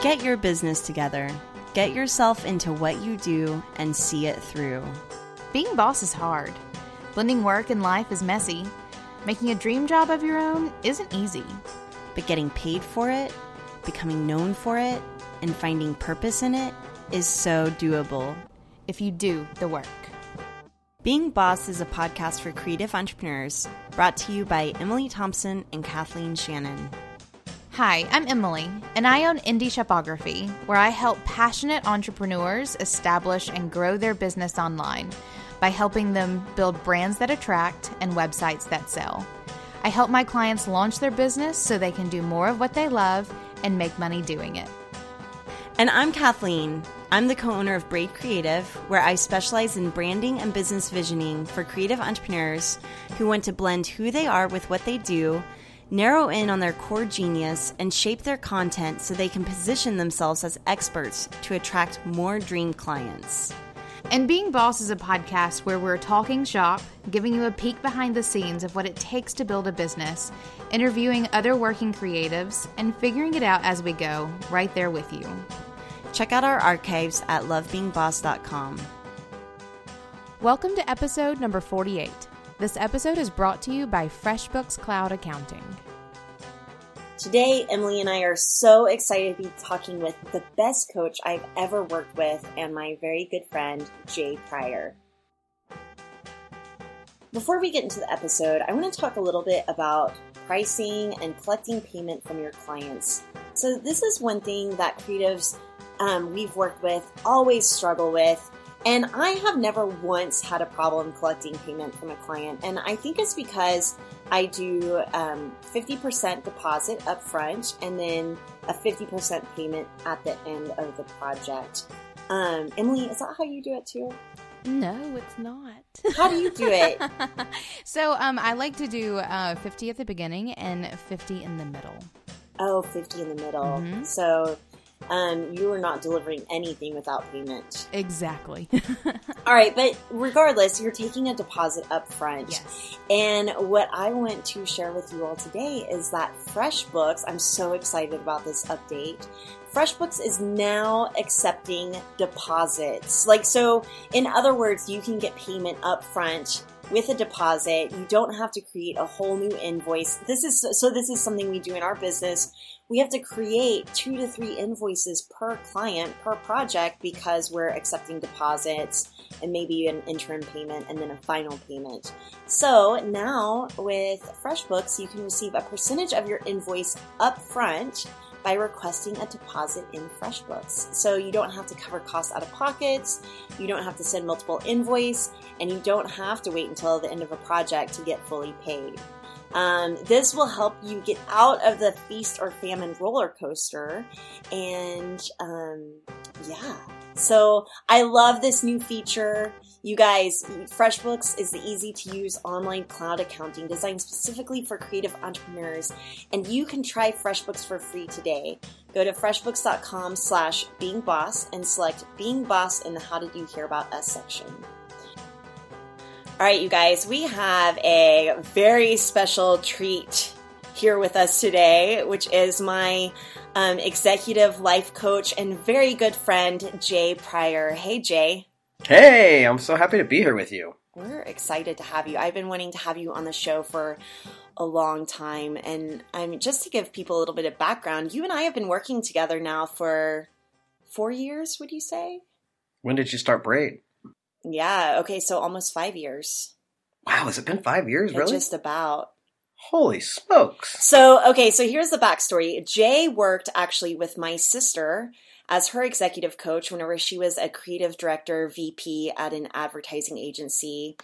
Get your business together. Get yourself into what you do and see it through. Being boss is hard. Blending work and life is messy. Making a dream job of your own isn't easy. But getting paid for it, becoming known for it, and finding purpose in it is so doable. If you do the work. Being Boss is a podcast for creative entrepreneurs brought to you by Emily Thompson and Kathleen Shannon. Hi, I'm Emily, and I own Indie Shopography, where I help passionate entrepreneurs establish and grow their business online by helping them build brands that attract and websites that sell. I help my clients launch their business so they can do more of what they love and make money doing it. And I'm Kathleen. I'm the co owner of Braid Creative, where I specialize in branding and business visioning for creative entrepreneurs who want to blend who they are with what they do, narrow in on their core genius, and shape their content so they can position themselves as experts to attract more dream clients. And Being Boss is a podcast where we're talking shop, giving you a peek behind the scenes of what it takes to build a business, interviewing other working creatives, and figuring it out as we go, right there with you. Check out our archives at lovebeingboss.com. Welcome to episode number 48. This episode is brought to you by FreshBooks Cloud Accounting. Today, Emily and I are so excited to be talking with the best coach I've ever worked with and my very good friend, Jay Pryor. Before we get into the episode, I want to talk a little bit about pricing and collecting payment from your clients. So, this is one thing that creatives um, we've worked with always struggle with. And I have never once had a problem collecting payment from a client. And I think it's because I do um, 50% deposit up front and then a 50% payment at the end of the project. Um, Emily, is that how you do it too? No, it's not. How do you do it? so um, I like to do uh, 50 at the beginning and 50 in the middle. Oh, 50 in the middle. Mm-hmm. So um, you are not delivering anything without payment. Exactly. All right, but regardless, you're taking a deposit up front. Yes. And what I want to share with you all today is that FreshBooks, I'm so excited about this update. FreshBooks is now accepting deposits. Like, so in other words, you can get payment up front with a deposit. You don't have to create a whole new invoice. This is so this is something we do in our business. We have to create two to three invoices per client per project because we're accepting deposits and maybe an interim payment and then a final payment. So now with FreshBooks, you can receive a percentage of your invoice up front by requesting a deposit in FreshBooks. So you don't have to cover costs out of pockets, you don't have to send multiple invoice, and you don't have to wait until the end of a project to get fully paid. Um, this will help you get out of the feast or famine roller coaster. And um, yeah, so I love this new feature. You guys, FreshBooks is the easy to use online cloud accounting designed specifically for creative entrepreneurs. And you can try FreshBooks for free today. Go to freshbooks.com slash being boss and select being boss in the how did you hear about us section. All right, you guys, we have a very special treat here with us today, which is my um, executive life coach and very good friend, Jay Pryor. Hey, Jay. Hey, I'm so happy to be here with you. We're excited to have you. I've been wanting to have you on the show for a long time. And I'm just to give people a little bit of background, you and I have been working together now for four years, would you say? When did you start Braid? Yeah. Okay. So almost five years. Wow. Has it been five years? Really? Just about. Holy smokes. So, okay. So here's the backstory. Jay worked actually with my sister as her executive coach whenever she was a creative director, VP at an advertising agency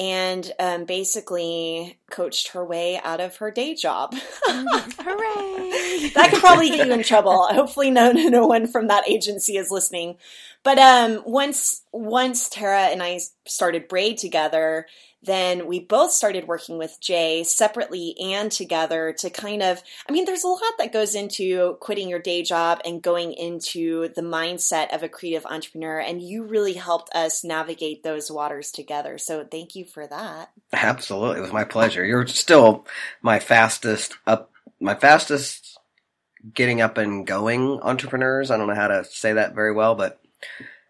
and um, basically coached her way out of her day job. Hooray! that could probably get you in trouble. Hopefully, no, no one from that agency is listening. But um, once once Tara and I started Braid together, then we both started working with Jay separately and together to kind of, I mean, there's a lot that goes into quitting your day job and going into the mindset of a creative entrepreneur. And you really helped us navigate those waters together. So thank you for that. Absolutely. It was my pleasure. You're still my fastest up, my fastest getting up and going entrepreneurs. I don't know how to say that very well, but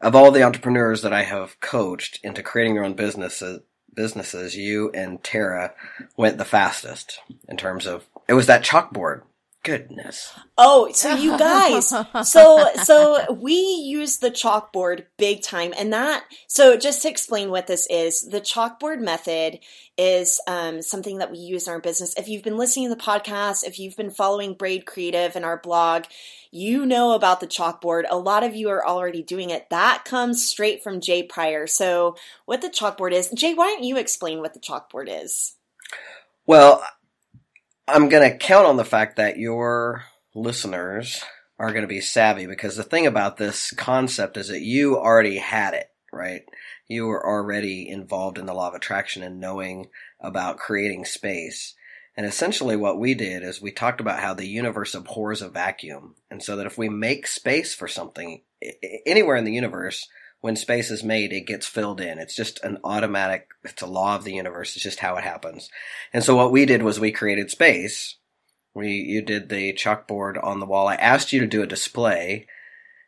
of all the entrepreneurs that I have coached into creating their own businesses, businesses, you and Tara went the fastest in terms of it was that chalkboard goodness. Oh, so you guys, so so we use the chalkboard big time, and that. So just to explain what this is, the chalkboard method is um, something that we use in our business. If you've been listening to the podcast, if you've been following Braid Creative and our blog, you know about the chalkboard. A lot of you are already doing it. That comes straight from Jay Pryor. So what the chalkboard is, Jay, why don't you explain what the chalkboard is? Well, I'm going to count on the fact that your listeners are going to be savvy because the thing about this concept is that you already had it, right? You were already involved in the law of attraction and knowing about creating space. And essentially what we did is we talked about how the universe abhors a vacuum. And so that if we make space for something anywhere in the universe, when space is made, it gets filled in. It's just an automatic, it's a law of the universe. It's just how it happens. And so what we did was we created space. We, you did the chalkboard on the wall. I asked you to do a display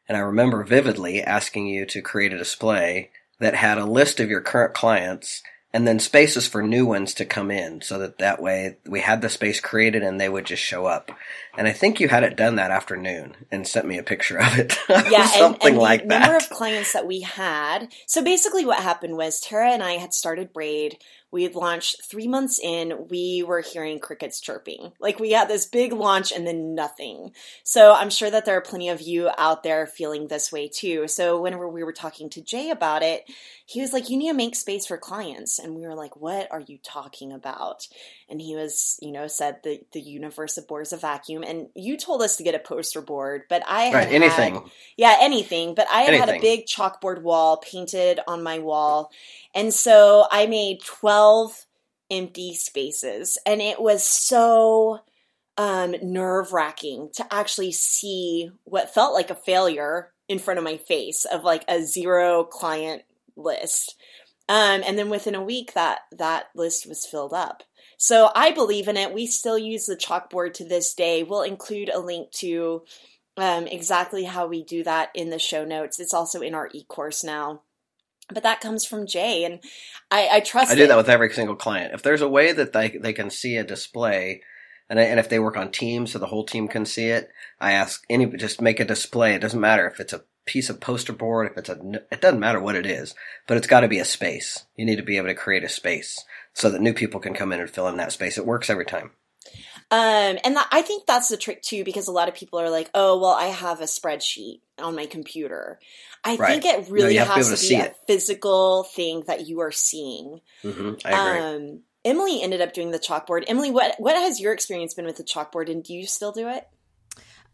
and I remember vividly asking you to create a display that had a list of your current clients and then spaces for new ones to come in so that that way we had the space created and they would just show up. And I think you had it done that afternoon and sent me a picture of it. Yeah, something and, and like the that. number of clients that we had. So basically, what happened was Tara and I had started Braid. We had launched three months in. We were hearing crickets chirping. Like we had this big launch and then nothing. So I'm sure that there are plenty of you out there feeling this way too. So whenever we were talking to Jay about it, he was like, You need to make space for clients. And we were like, What are you talking about? And he was, you know, said the, the universe abhors a vacuum. And you told us to get a poster board, but I had right, had- anything. yeah, anything. But I had had a big chalkboard wall painted on my wall. And so I made 12 empty spaces. And it was so um, nerve wracking to actually see what felt like a failure in front of my face of like a zero client list. Um, and then within a week, that that list was filled up. So I believe in it. We still use the chalkboard to this day. We'll include a link to um, exactly how we do that in the show notes. It's also in our e-course now. But that comes from Jay, and I, I trust. I do it. that with every single client. If there's a way that they they can see a display, and I- and if they work on teams so the whole team can see it, I ask any just make a display. It doesn't matter if it's a piece of poster board, if it's a it doesn't matter what it is, but it's got to be a space. You need to be able to create a space so that new people can come in and fill in that space. It works every time. Um, and that, I think that's the trick too, because a lot of people are like, "Oh, well, I have a spreadsheet on my computer." I Right. think it really you have to be has to to be, a it. physical thing that you are seeing. hmm I agree. Um, Emily ended up doing the chalkboard. Emily, what what has your experience been with the chalkboard, and do you still do it?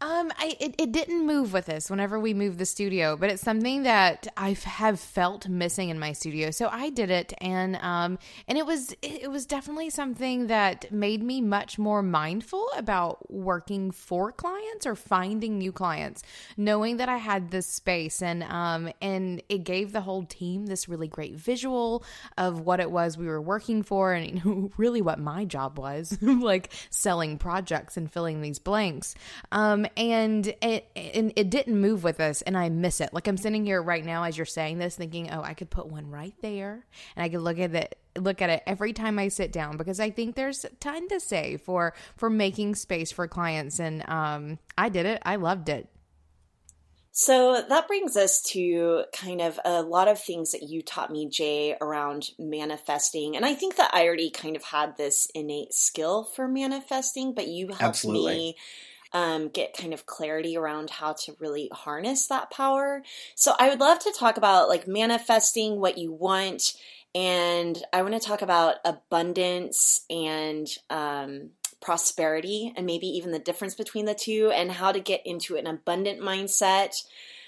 Um, I it, it didn't move with us whenever we moved the studio, but it's something that I have felt missing in my studio. So I did it, and um, and it was it, was definitely something that made me much more mindful about working for clients or finding new clients, knowing that I had this space, and um, and it gave the whole team this really great visual of what it was we were working for, and you know, really what my job was, like selling projects and filling these blanks. Um, and it and it didn't move with us, and I miss it. Like I'm sitting here right now as you're saying this, thinking, oh, I could put one right there, and I could look at it look at it every time I sit down because I think there's a ton to say for for making space for clients, and um, I did it. I loved it. So that brings us to kind of a lot of things that you taught me, Jay, around manifesting. And I think that I already kind of had this innate skill for manifesting, but you helped Absolutely. me um, get kind of clarity around how to really harness that power. So I would love to talk about like manifesting what you want. And I want to talk about abundance and um, prosperity and maybe even the difference between the two and how to get into an abundant mindset,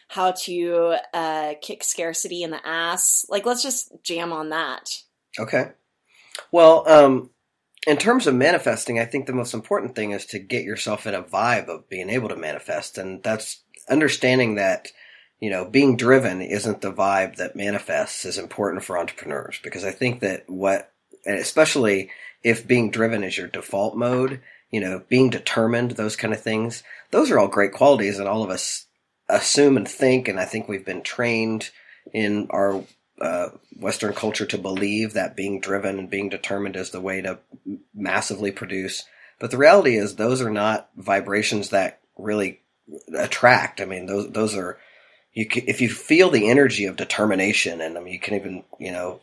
how to uh, kick scarcity in the ass. Like, let's just jam on that. Okay. Well, um, in terms of manifesting, I think the most important thing is to get yourself in a vibe of being able to manifest. And that's understanding that, you know, being driven isn't the vibe that manifests is important for entrepreneurs because I think that what, especially if being driven is your default mode, you know, being determined, those kind of things, those are all great qualities and all of us assume and think, and I think we've been trained in our uh, Western culture to believe that being driven and being determined is the way to massively produce. But the reality is, those are not vibrations that really attract. I mean, those those are you. Can, if you feel the energy of determination, and I mean, you can even you know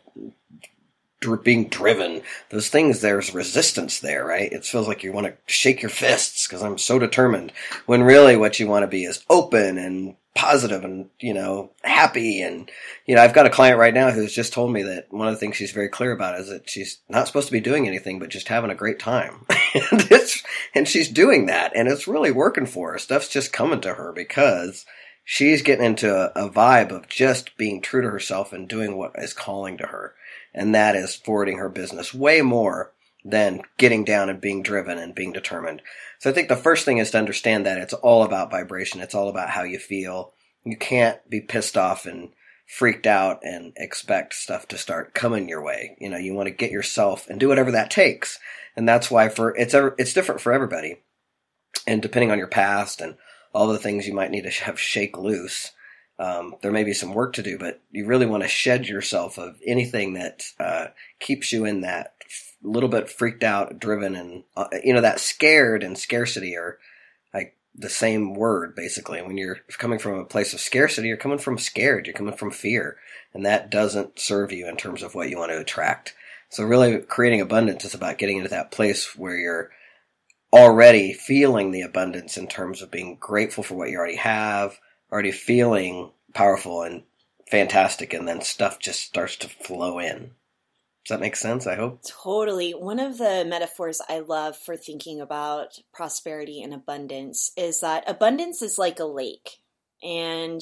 being driven, those things, there's resistance there, right? It feels like you want to shake your fists because I'm so determined. When really what you want to be is open and positive and, you know, happy. And, you know, I've got a client right now who's just told me that one of the things she's very clear about is that she's not supposed to be doing anything, but just having a great time. and and she's doing that. And it's really working for her. Stuff's just coming to her because she's getting into a, a vibe of just being true to herself and doing what is calling to her and that is forwarding her business way more than getting down and being driven and being determined. So I think the first thing is to understand that it's all about vibration. It's all about how you feel. You can't be pissed off and freaked out and expect stuff to start coming your way. You know, you want to get yourself and do whatever that takes. And that's why for it's ever, it's different for everybody. And depending on your past and all the things you might need to have shake loose, um, there may be some work to do, but you really want to shed yourself of anything that uh, keeps you in that little bit freaked out, driven, and uh, you know that scared and scarcity are like the same word basically. When you're coming from a place of scarcity, you're coming from scared, you're coming from fear, and that doesn't serve you in terms of what you want to attract. So really, creating abundance is about getting into that place where you're already feeling the abundance in terms of being grateful for what you already have already feeling powerful and fantastic, and then stuff just starts to flow in. Does that make sense? I hope. Totally. One of the metaphors I love for thinking about prosperity and abundance is that abundance is like a lake. And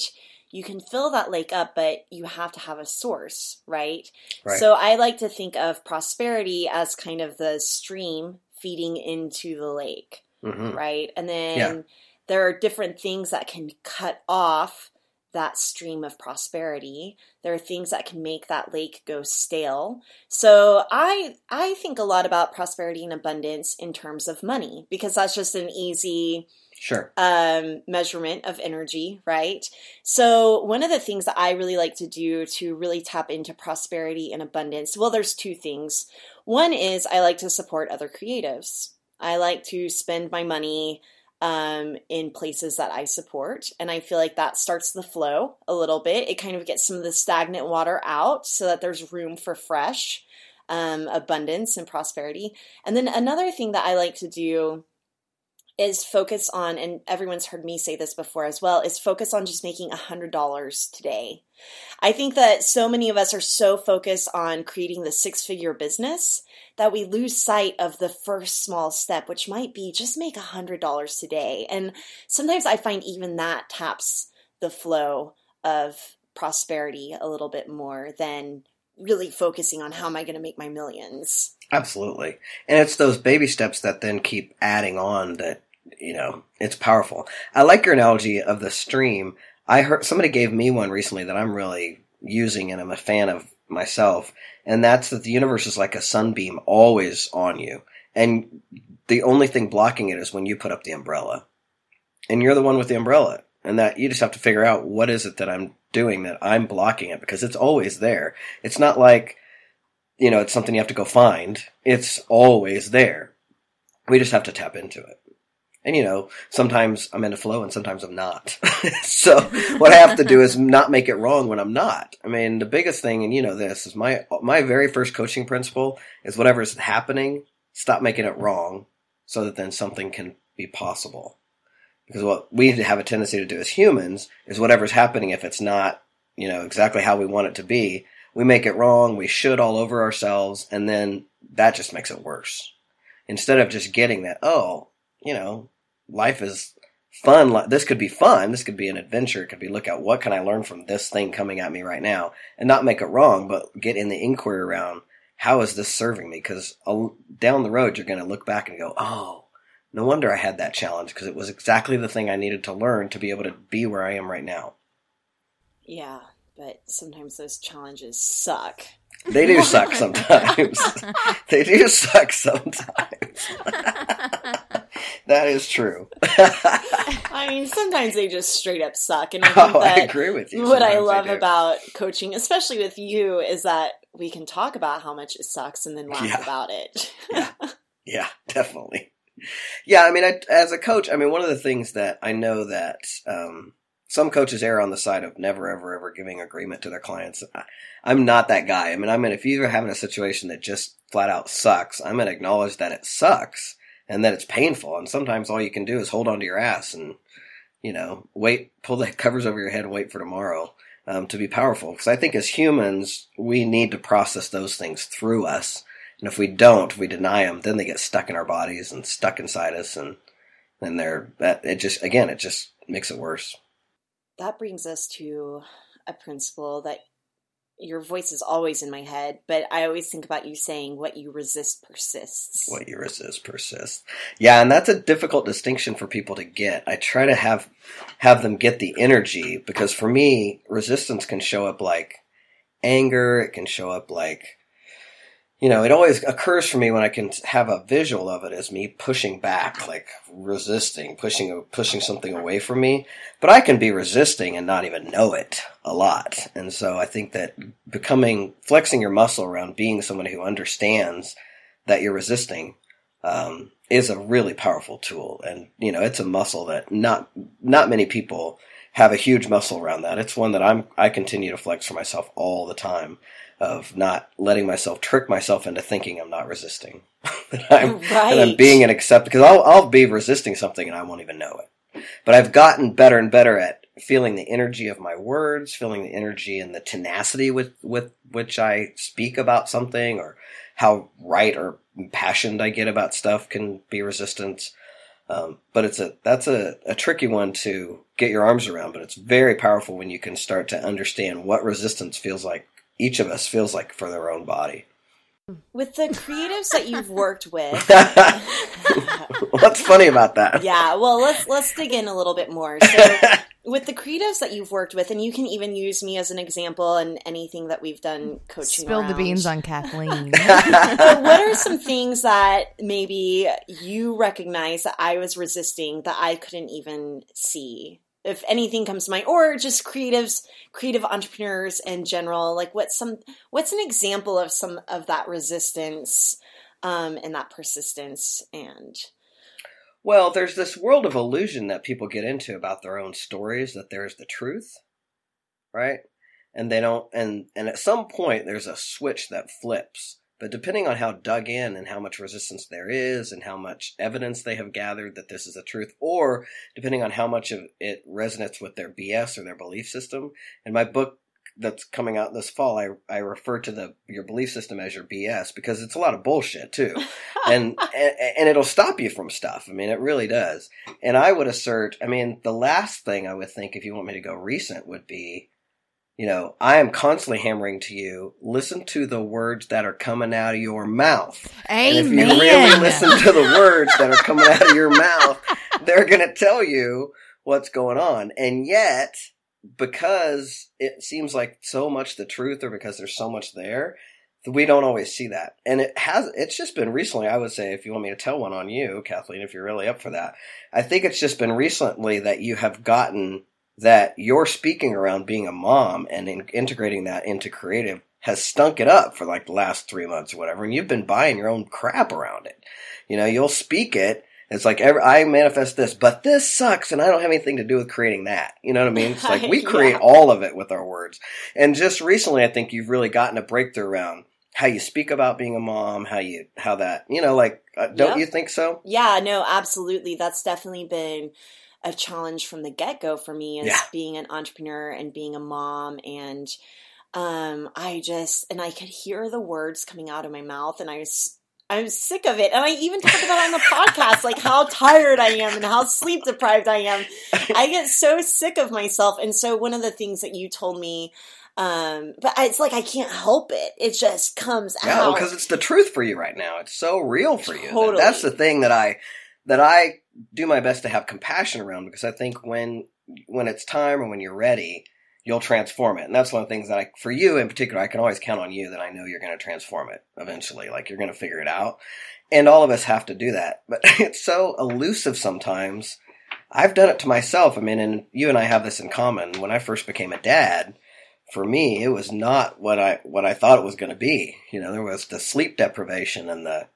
you can fill that lake up, but you have to have a source, right? right? So I like to think of prosperity as kind of the stream feeding into the lake, mm-hmm. right? And then yeah there are different things that can cut off that stream of prosperity. There are things that can make that lake go stale. So I I think a lot about prosperity and abundance in terms of money because that's just an easy sure um, measurement of energy, right? So one of the things that I really like to do to really tap into prosperity and abundance, well, there's two things. One is I like to support other creatives. I like to spend my money um, in places that I support. And I feel like that starts the flow a little bit. It kind of gets some of the stagnant water out so that there's room for fresh um, abundance and prosperity. And then another thing that I like to do is focus on, and everyone's heard me say this before as well, is focus on just making $100 today. I think that so many of us are so focused on creating the six figure business that we lose sight of the first small step, which might be just make $100 today. And sometimes I find even that taps the flow of prosperity a little bit more than really focusing on how am I going to make my millions. Absolutely. And it's those baby steps that then keep adding on that you know, it's powerful. I like your analogy of the stream. I heard somebody gave me one recently that I'm really using and I'm a fan of myself, and that's that the universe is like a sunbeam always on you. And the only thing blocking it is when you put up the umbrella. And you're the one with the umbrella. And that you just have to figure out what is it that I'm doing that I'm blocking it because it's always there. It's not like, you know, it's something you have to go find. It's always there. We just have to tap into it. And you know, sometimes I'm in a flow and sometimes I'm not. so what I have to do is not make it wrong when I'm not. I mean, the biggest thing, and you know this, is my my very first coaching principle is whatever is happening, stop making it wrong, so that then something can be possible. Because what we have a tendency to do as humans is whatever's happening, if it's not, you know, exactly how we want it to be, we make it wrong, we should all over ourselves, and then that just makes it worse. Instead of just getting that, oh, you know, life is fun. This could be fun. This could be an adventure. It could be look at what can I learn from this thing coming at me right now, and not make it wrong, but get in the inquiry around how is this serving me? Because down the road, you're going to look back and go, oh, no wonder I had that challenge because it was exactly the thing I needed to learn to be able to be where I am right now. Yeah, but sometimes those challenges suck. They do suck sometimes. they do suck sometimes. that is true. I mean, sometimes they just straight up suck, and I think oh, I agree with you. what I Sometimes they love about coaching, especially with you, is that we can talk about how much it sucks and then laugh Yeah. about it. Yeah, definitely. Yeah, I mean, I, as a coach, I mean, one of the things that I know that um, some coaches err on the side of never, ever, ever giving agreement to their clients. I, I'm not that guy. I mean, I mean, if you're having a situation that just flat out sucks, I'm going to acknowledge that it sucks and that it's painful. And sometimes all you can do is hold on to your ass and, you know, wait, pull the covers over your head and wait for tomorrow um, to be powerful. Because I think as humans, we need to process those things through us. And if we don't, if we deny them, then they get stuck in our bodies and stuck inside us, and then they're that it just again it just makes it worse. that brings us to a principle that your voice is always in my head, but I always think about you saying, "What you resist persists." What you resist persists. Yeah, and that's a difficult distinction for people to get. I try to have have them get the energy because for me, resistance can show up like anger. It can show up like you know, it always occurs for me when I can have a visual of it as me pushing back, like resisting, pushing pushing something away from me. But I can be resisting and not even know it a lot. And so I think that becoming flexing your muscle around being someone who understands that you're resisting um, is a really powerful tool. And you know, it's a muscle that not not many people have a huge muscle around that. It's one that I'm I continue to flex for myself all the time of not letting myself trick myself into thinking I'm not resisting. that I'm that I'm being an accept because I'll I'll be resisting something and I won't even know it. But I've gotten better and better at feeling the energy of my words, feeling the energy and the tenacity with with which I speak about something or how right or impassioned I get about stuff can be resistance. Um, but it's a that's a, a tricky one to get your arms around, but it's very powerful when you can start to understand what resistance feels like each of us feels like for their own body. With the creatives that you've worked with, What's funny about that? yeah. Well, let's let's dig in a little bit more. So, with the creatives that you've worked with, and you can even use me as an example and anything that we've done coaching. Spill the beans on Kathleen. But what are some things that maybe you recognize that I was resisting that I couldn't even see? If anything comes to mind, or just creatives, creative entrepreneurs in general, like what's some what's an example of some of that resistance um, and that persistence and Well, there's this world of illusion that people get into about their own stories that there's the truth, right? And they don't and and at some point there's a switch that flips. But depending on how dug in and how much resistance there is and how much evidence they have gathered that this is the truth or depending on how much of it resonates with their BS or their belief system. In my book that's coming out this fall, I I refer to the your belief system as your BS because it's a lot of bullshit too and, and and it'll stop you from stuff. I mean, it really does. And I would assert, I mean, the last thing I would think, if you want me to go recent, would be, you know, I am constantly hammering to you, listen to the words that are coming out of your mouth. Amen. And if you really listen to the words that are coming out of your mouth, they're going to tell you what's going on. And yet, because it seems like so much the truth or because there's so much there, we don't always see that. And it has, it's just been recently, I would say, if you want me to tell one on you, Kathleen, if you're really up for that, I think it's just been recently that you have gotten that your speaking around being a mom and in, integrating that into creative has stunk it up for like the last three months or whatever. And you've been buying your own crap around it. You know, you'll speak it. It's like every, I manifest this, but this sucks, and I don't have anything to do with creating that. You know what I mean? It's like we create Yeah. all of it with our words. And just recently, I think you've really gotten a breakthrough around how you speak about being a mom, how you, how that, you know, like, uh, don't Yep. you think so? Yeah, no, absolutely. That's definitely been a challenge from the get go for me as Yeah. being an entrepreneur and being a mom. And um, I just, and I could hear the words coming out of my mouth, and I was. I'm sick of it. And I even talk about on the podcast, like how tired I am and how sleep deprived I am. I get so sick of myself. And so one of the things that you told me, um, but it's like I can't help it. It just comes Yeah, out. because it's the truth for you right now. It's so real for you. Totally. That's the thing that I that I do my best to have compassion around because I think when when it's time or when you're ready, you'll transform it. And that's one of the things that I, for you in particular, I can always count on you that I know you're going to transform it eventually. Like you're going to figure it out. And all of us have to do that. But it's so elusive sometimes. I've done it to myself. I mean, and you and I have this in common. When I first became a dad, for me, it was not what I, what I thought it was going to be. You know, there was the sleep deprivation and the,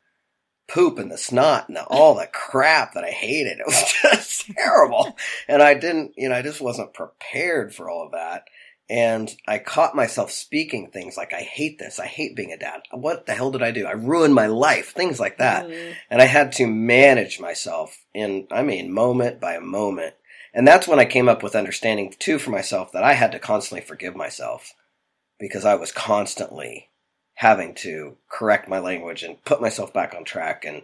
poop and the snot and the, all the crap that I hated. It was just terrible. And I didn't, you know, I just wasn't prepared for all of that. And I caught myself speaking things like, I hate this. I hate being a dad. What the hell did I do? I ruined my life. Things like that. Mm. And I had to manage myself in, I mean, moment by moment. And that's when I came up with understanding too for myself that I had to constantly forgive myself because I was constantly having to correct my language and put myself back on track and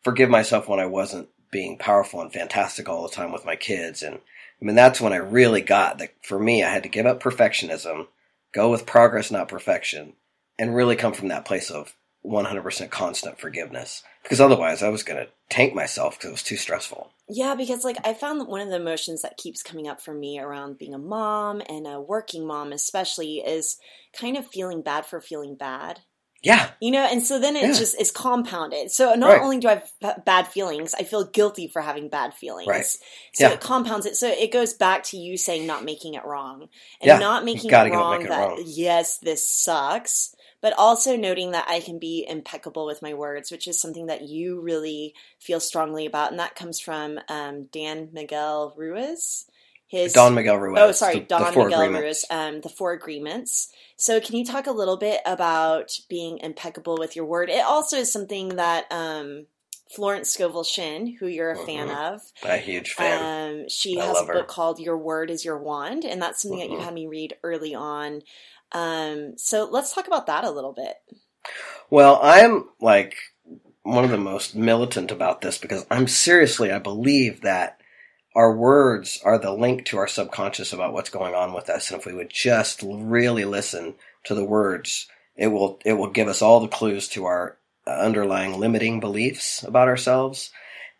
forgive myself when I wasn't being powerful and fantastic all the time with my kids. And I mean, that's when I really got that for me, I had to give up perfectionism, go with progress, not perfection, and really come from that place of 100% constant forgiveness. Because otherwise, I was going to tank myself because it was too stressful. Yeah, because like I found that one of the emotions that keeps coming up for me around being a mom and a working mom, especially, is kind of feeling bad for feeling bad. Yeah. You know, and so then it yeah. just is compounded. So not right. only do I have bad feelings, I feel guilty for having bad feelings. Right. So yeah. it compounds it. So it goes back to you saying not making it wrong. And yeah. not making it wrong it that, wrong. yes, this sucks but also noting that I can be impeccable with my words, which is something that you really feel strongly about. And that comes from um, Dan Miguel Ruiz. His, Don Miguel Ruiz. Oh, sorry, the, Don the Miguel Ruiz. Um, the Four Agreements. So, can you talk a little bit about being impeccable with your word? It also is something that um, Florence Scovel Shinn, who you're a mm-hmm. fan of. A huge fan. Um, she I has a book her. called Your Word is Your Wand, and that's something mm-hmm. that you mm-hmm. had me read early on. Um, so let's talk about that a little bit. Well, I'm like one of the most militant about this because I'm seriously, I believe that our words are the link to our subconscious about what's going on with us. And if we would just really listen to the words, it will, it will give us all the clues to our underlying limiting beliefs about ourselves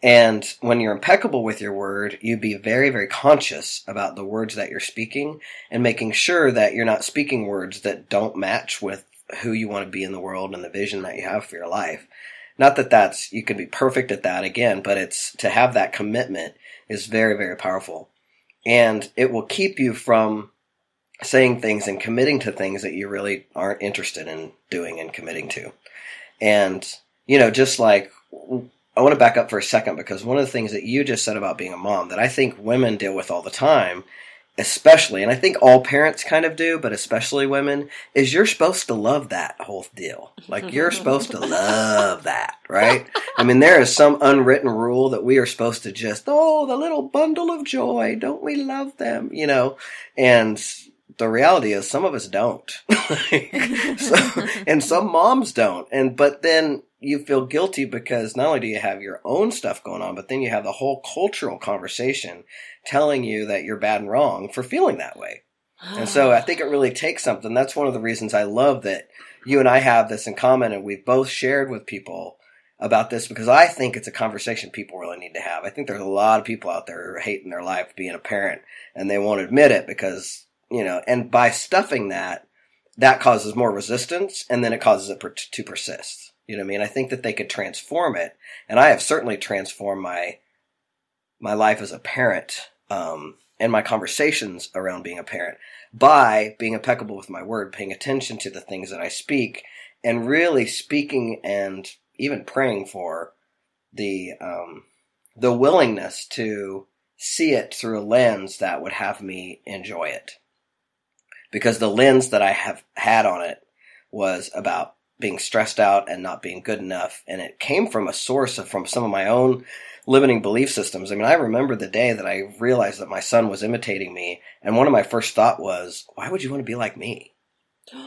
and when you're impeccable with your word, you'd be very, very conscious about the words that you're speaking and making sure that you're not speaking words that don't match with who you want to be in the world and the vision that you have for your life. Not that that's, you can be perfect at that again, but it's to have that commitment is very, very powerful. And it will keep you from saying things and committing to things that you really aren't interested in doing and committing to. And, you know, just like I want to back up for a second because one of the things that you just said about being a mom that I think women deal with all the time, especially, and I think all parents kind of do, but especially women, is you're supposed to love that whole deal. Like you're supposed to love that, right? I mean, there is some unwritten rule that we are supposed to just, oh, the little bundle of joy, don't we love them? You know, and the reality is some of us don't. so, and some moms don't. And, but then you feel guilty because not only do you have your own stuff going on, but then you have the whole cultural conversation telling you that you're bad and wrong for feeling that way. and so I think it really takes something. That's one of the reasons I love that you and I have this in common and we've both shared with people about this because I think it's a conversation people really need to have. I think there's a lot of people out there who are hating their life being a parent and they won't admit it because, you know, and by stuffing that, that causes more resistance and then it causes it per- to persist. You know what I mean? I think that they could transform it, and I have certainly transformed my my life as a parent um, and my conversations around being a parent by being impeccable with my word, paying attention to the things that I speak, and really speaking and even praying for the um, the willingness to see it through a lens that would have me enjoy it. Because the lens that I have had on it was about being stressed out and not being good enough. And it came from a source of, from some of my own limiting belief systems. I mean, I remember the day that I realized that my son was imitating me. And one of my first thought was, why would you want to be like me?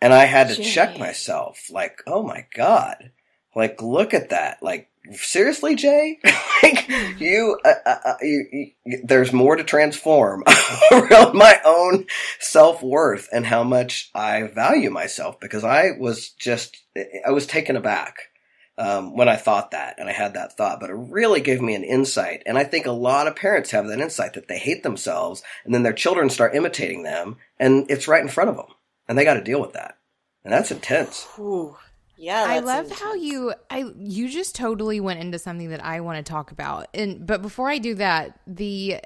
And I had to check myself like, oh my God, like, look at that. Like, seriously, Jay? like you, uh, uh, uh, you, you, there's more to transform around my own self worth and how much I value myself because I was just, I was taken aback um, when I thought that and I had that thought, but it really gave me an insight. And I think a lot of parents have that insight that they hate themselves and then their children start imitating them and it's right in front of them and they got to deal with that. And that's intense. Ooh. Yeah, I love intense. how you I you just totally went into something that I want to talk about. And but before I do that, the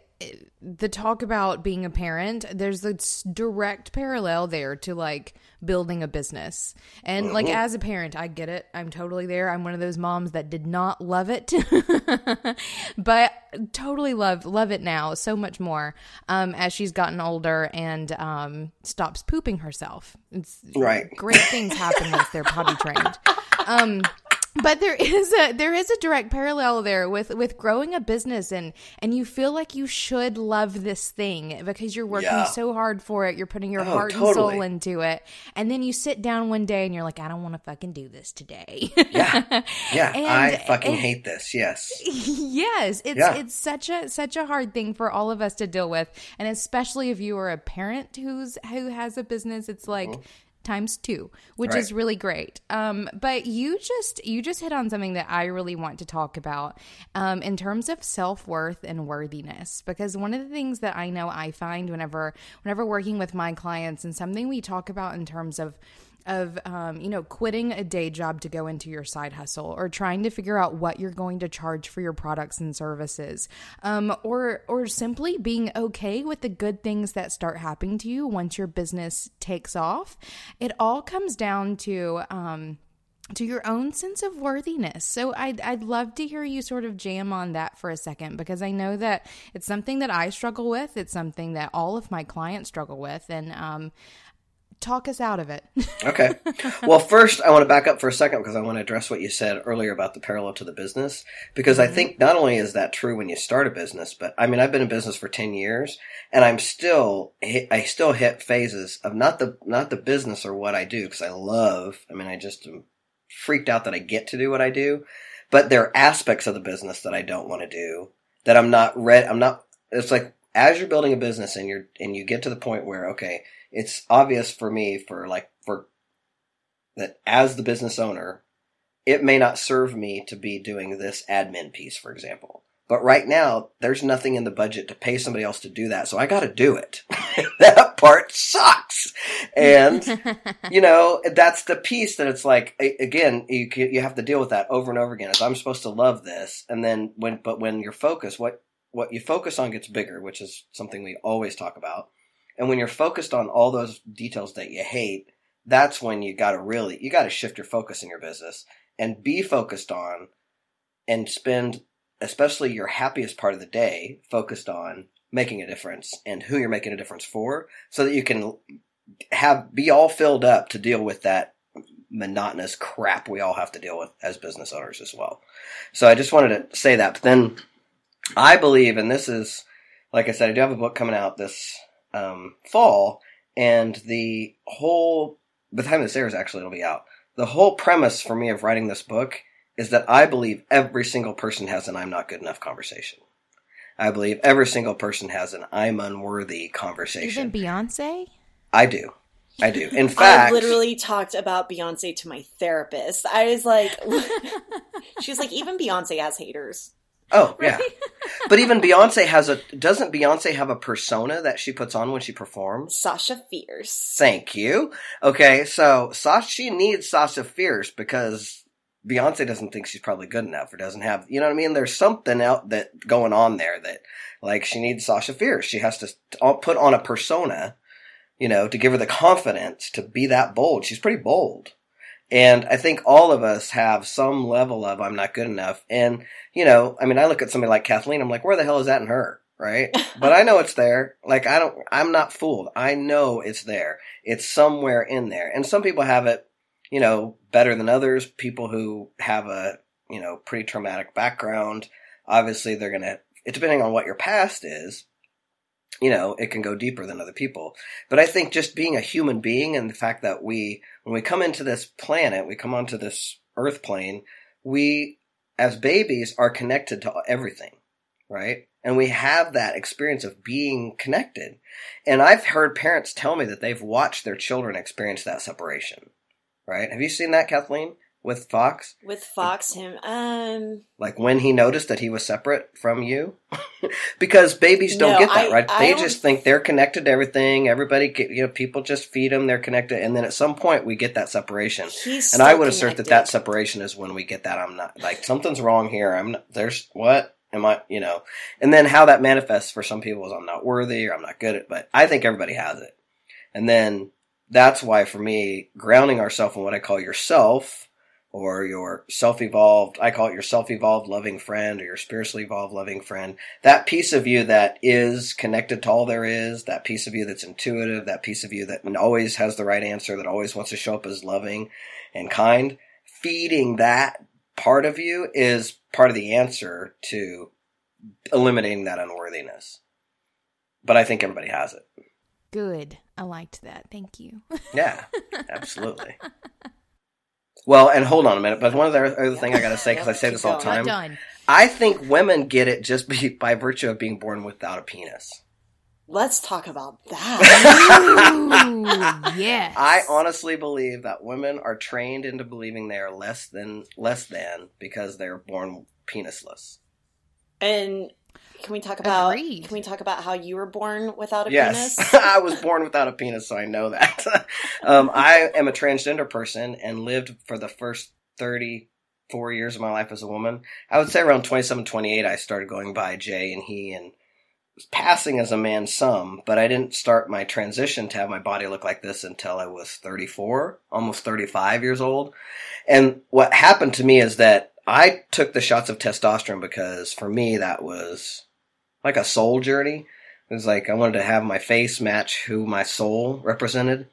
the talk about being a parent, there's a direct parallel there to like building a business. And like mm-hmm. as a parent, I get it. I'm totally there. I'm one of those moms that did not love it, but totally love love it now so much more um, as she's gotten older and um, stops pooping herself. It's right. Great things happen once they're potty trained. Um, but there is a there is a direct parallel there with with growing a business and and you feel like you should love this thing because you're working yeah. so hard for it. You're putting your oh, heart totally. and soul into it. And then you sit down one day and you're like i don't want to fucking do this today. Yeah. Yeah and, i fucking and, hate this. Yes. Yes it's yeah. it's such a such a hard thing for all of us to deal with. And especially if you are a parent who's who has a business it's like mm-hmm times two, which right. is really great. Um, but you just you just hit on something that I really want to talk about um, in terms of self worth and worthiness, because one of the things that I know I find whenever whenever working with my clients and something we talk about in terms of of um, you know quitting a day job to go into your side hustle or trying to figure out what you're going to charge for your products and services um, or or simply being okay with the good things that start happening to you once your business takes off it all comes down to um, to your own sense of worthiness. So I'd, I'd love to hear you sort of jam on that for a second because I know that it's something that I struggle with. It's something that all of my clients struggle with. And um, talk us out of it. okay. Well, first, I want to back up for a second because I want to address what you said earlier about the parallel to the business. Because mm-hmm. I think not only is that true when you start a business, but I mean, I've been in business for 10 years and I'm still, I still hit phases of not the, not the business or what I do because I love, I mean, I just am freaked out that I get to do what I do, but there are aspects of the business that I don't want to do that I'm not read, I'm not, it's like, as you're building a business and you're, and you get to the point where, okay, it's obvious for me for like for that as the business owner, it may not serve me to be doing this admin piece, for example. But right now, there's nothing in the budget to pay somebody else to do that, so I got to do it. that part sucks, and you know that's the piece that it's like again you you have to deal with that over and over again. As I'm supposed to love this, and then when but when your focus what what you focus on gets bigger, which is something we always talk about. And when you're focused on all those details that you hate, that's when you got to really, you got to shift your focus in your business and be focused on and spend, especially your happiest part of the day, focused on making a difference and who you're making a difference for so that you can have, be all filled up to deal with that monotonous crap we all have to deal with as business owners as well. So I just wanted to say that. But then I believe, and this is, like I said, I do have a book coming out this um, fall, and the whole by the time this airs actually it'll be out. The whole premise for me of writing this book is that I believe every single person has an "I'm not good enough" conversation. I believe every single person has an "I'm unworthy" conversation. Even Beyonce. I do. I do. In fact, I literally talked about Beyonce to my therapist. I was like, she was like, even Beyonce has haters. Oh right? yeah, but even Beyonce has a doesn't Beyonce have a persona that she puts on when she performs? Sasha Fierce. Thank you. Okay, so Sasha she needs Sasha Fierce because Beyonce doesn't think she's probably good enough or doesn't have you know what I mean. There's something out that going on there that like she needs Sasha Fierce. She has to uh, put on a persona, you know, to give her the confidence to be that bold. She's pretty bold. And I think all of us have some level of I'm not good enough. And, you know, I mean, I look at somebody like Kathleen, I'm like, where the hell is that in her? Right. but I know it's there. Like, I don't, I'm not fooled. I know it's there. It's somewhere in there. And some people have it, you know, better than others. People who have a, you know, pretty traumatic background. Obviously, they're going to, depending on what your past is, you know, it can go deeper than other people. But I think just being a human being and the fact that we, when we come into this planet, we come onto this earth plane, we, as babies, are connected to everything, right? And we have that experience of being connected. And I've heard parents tell me that they've watched their children experience that separation, right? Have you seen that, Kathleen? With Fox? With Fox, him, um, Like when he noticed that he was separate from you? because babies don't No, get that, I- right? I they just think they're connected to everything. Everybody, get, you know, people just feed them. They're connected, and then at some point we get that separation. he's. And I would assert that that separation is when we get that I'm not like something's wrong here. I'm not, there's what am I, you know, and then how that manifests for some people is I'm not worthy or I'm not good at, but I think everybody has it. And then that's why for me, grounding ourselves in what I call yourself or your self-evolved, I call it your self-evolved loving friend or your spiritually evolved loving friend. That piece of you that is connected to all there is, that piece of you that's intuitive, that piece of you that always has the right answer, that always wants to show up as loving and kind, feeding that part of you is part of the answer to eliminating that unworthiness. But I think everybody has it. Good. I liked that. Thank you. Yeah, absolutely. Well, and hold on a minute, but one other other thing I got to say because I say this all the time. I think women get it just be, by virtue of being born without a penis. Let's talk about that. Ooh, yes. I honestly believe that women are trained into believing they are less than less than because they're born penisless. and can we talk about? Agreed. Can we talk about how you were born without a Yes, penis? I was born without a penis, so I know that. um, I am a transgender person and lived for the first 34 years of my life as a woman. I would say around 27, 28, I started going by Jay and he and was passing as a man some, but I didn't start my transition to have my body look like this until I was 34, almost 35 years old. And what happened to me is that I took the shots of testosterone because for me that was like a soul journey. It was like I wanted to have my face match who my soul represented.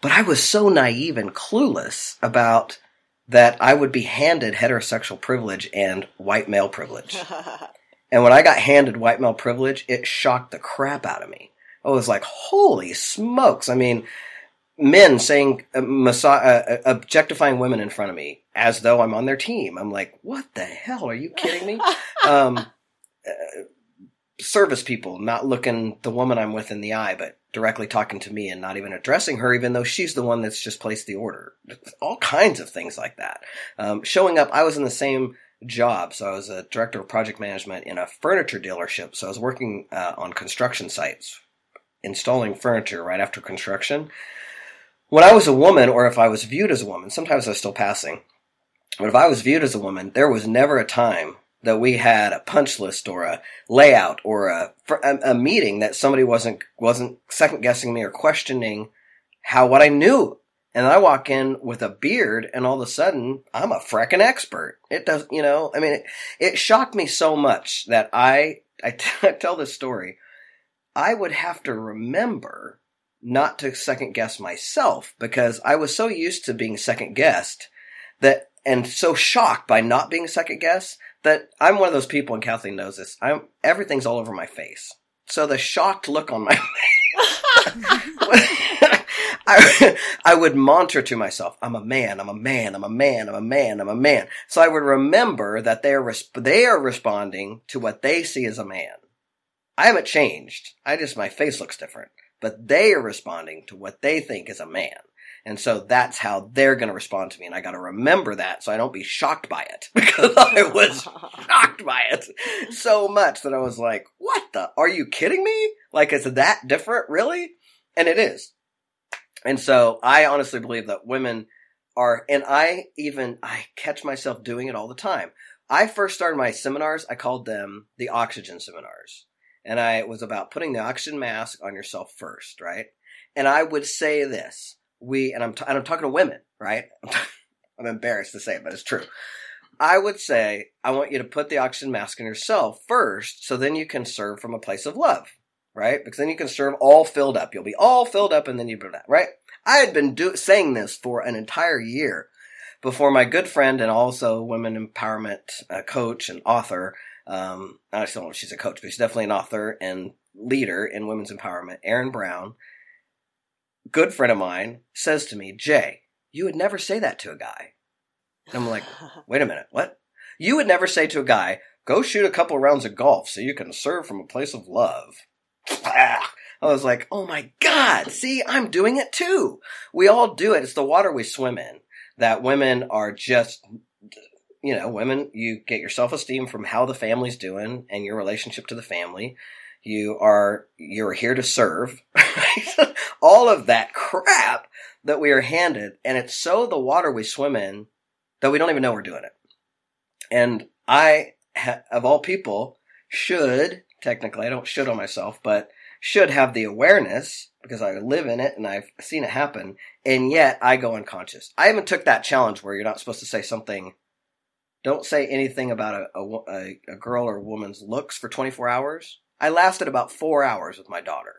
But I was so naive and clueless about that I would be handed heterosexual privilege and white male privilege. And when I got handed white male privilege, it shocked the crap out of me. I was like, holy smokes. I mean, men saying, uh, massa- uh, uh, objectifying women in front of me as though I'm on their team. I'm like, what the hell? Are you kidding me? um, uh, service people not looking the woman I'm with in the eye, but directly talking to me and not even addressing her, even though she's the one that's just placed the order. All kinds of things like that. Um, showing up, I was in the same job. So I was a director of project management in a furniture dealership. So I was working uh, on construction sites, installing furniture right after construction. When I was a woman, or if I was viewed as a woman, sometimes I was still passing, but if I was viewed as a woman, there was never a time that we had a punch list or a layout or a, a, meeting that somebody wasn't wasn't second guessing me or questioning how what I knew. And I walk in with a beard, and all of a sudden, I'm a frickin' expert. It does, you know. I mean, it, it shocked me so much that I I, t- I tell this story. I would have to remember not to second guess myself because I was so used to being second guessed that and so shocked by not being second guessed that I'm one of those people, and Kathleen knows this. I'm everything's all over my face. So the shocked look on my I, I would monitor to myself, I'm a man, I'm a man, I'm a man, I'm a man, I'm a man. So I would remember that they're, resp- they are responding to what they see as a man. I haven't changed. I just, my face looks different. But they are responding to what they think is a man. And so that's how they're going to respond to me. And I got to remember that so I don't be shocked by it because I was shocked by it so much that I was like, what the? Are you kidding me? Like, it's that different? Really? And it is. And so I honestly believe that women are, and I even, I catch myself doing it all the time. I first started my seminars, I called them the oxygen seminars. And I was about putting the oxygen mask on yourself first, right? And I would say this, we, and I'm, t- and I'm talking to women, right? I'm embarrassed to say it, but it's true. I would say, I want you to put the oxygen mask on yourself first, so then you can serve from a place of love, right? Because then you can serve all filled up. You'll be all filled up and then you do that, right? I had been do- saying this for an entire year before my good friend and also women empowerment uh, coach and author. Um, I don't know if she's a coach, but she's definitely an author and leader in women's empowerment. Erin Brown, good friend of mine, says to me, Jay, you would never say that to a guy. And I'm like, wait a minute, what? You would never say to a guy, go shoot a couple rounds of golf so you can serve from a place of love. Ah, I was like, oh my God, see, I'm doing it too. We all do it. It's the water we swim in. that women are just you know, women, you get your self esteem from how the family's doing and your relationship to the family. You are, you're here to serve. All of that crap that we are handed. And it's so the water we swim in that we don't even know we're doing it. And I, of all people, should, technically, I don't should on myself, but should have the awareness because I live in it and I've seen it happen. And yet I go unconscious. I even took that challenge where you're not supposed to say something don't say anything about a, a, a girl or a woman's looks for 24 hours. I lasted about four hours with my daughter.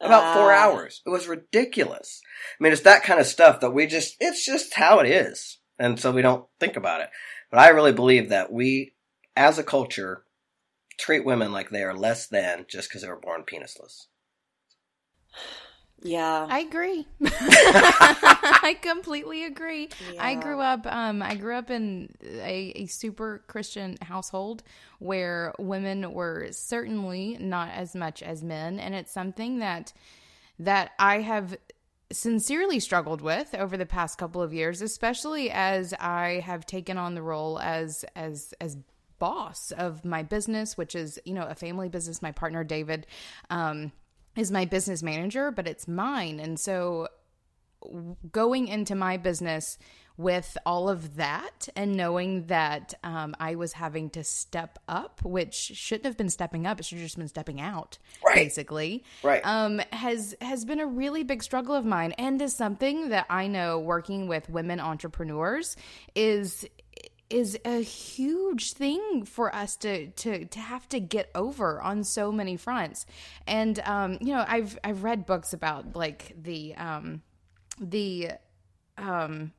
About four ah. hours. It was ridiculous. I mean, it's that kind of stuff that we just, it's just how it is. And so we don't think about it. But I really believe that we, as a culture, treat women like they are less than just because they were born penisless. Yeah. I agree. I completely agree. Yeah. I grew up um I grew up in a, a super Christian household where women were certainly not as much as men and it's something that that I have sincerely struggled with over the past couple of years, especially as I have taken on the role as as as boss of my business, which is, you know, a family business. My partner David um is my business manager, but it's mine. And so going into my business with all of that and knowing that um, I was having to step up, which shouldn't have been stepping up, it should have just been stepping out, right. basically. Right. Um, has has been a really big struggle of mine, and is something that I know working with women entrepreneurs is is a huge thing for us to to to have to get over on so many fronts. And um, you know, I've I've read books about like the um the um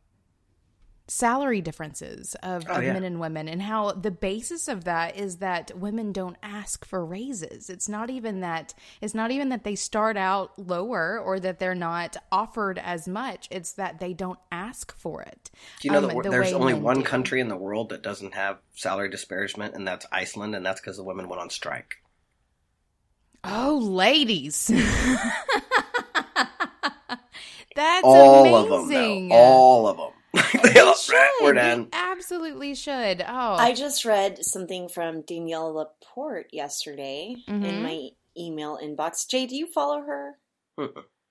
salary differences of, oh, of yeah. men and women and how the basis of that is that women don't ask for raises it's not even that it's not even that they start out lower or that they're not offered as much it's that they don't ask for it do you know um, that the there's only one do. country in the world that doesn't have salary disparagement and that's iceland and that's because the women went on strike oh ladies that's all amazing. of them though. all of them they all, right, we're done. They absolutely should. Oh, I just read something from Danielle LaPorte yesterday mm-hmm. in my email inbox. Jay, do you follow her?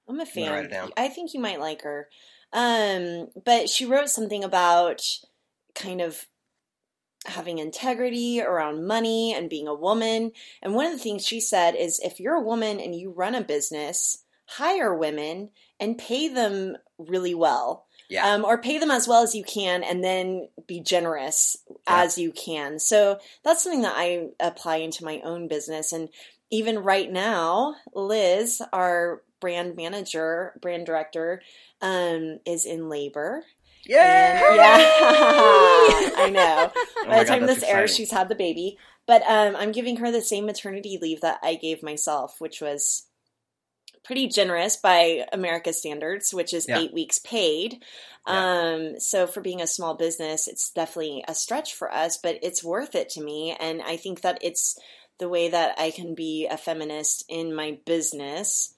I'm a fan. I think you might like her. Um, but she wrote something about kind of having integrity around money and being a woman. And one of the things she said is if you're a woman and you run a business, hire women and pay them really well yeah. Um, or pay them as well as you can and then be generous yeah. as you can. So that's something that I apply into my own business. And even right now, Liz, our brand manager, brand director, um, is in labor. Yay! And, yeah, I know. Oh By the God, time this exciting. airs, she's had the baby. But um, I'm giving her the same maternity leave that I gave myself, which was pretty generous by America standards, which is yeah. eight weeks paid. Yeah. Um, so for being a small business, it's definitely a stretch for us, but it's worth it to me. And I think that it's the way that I can be a feminist in my business.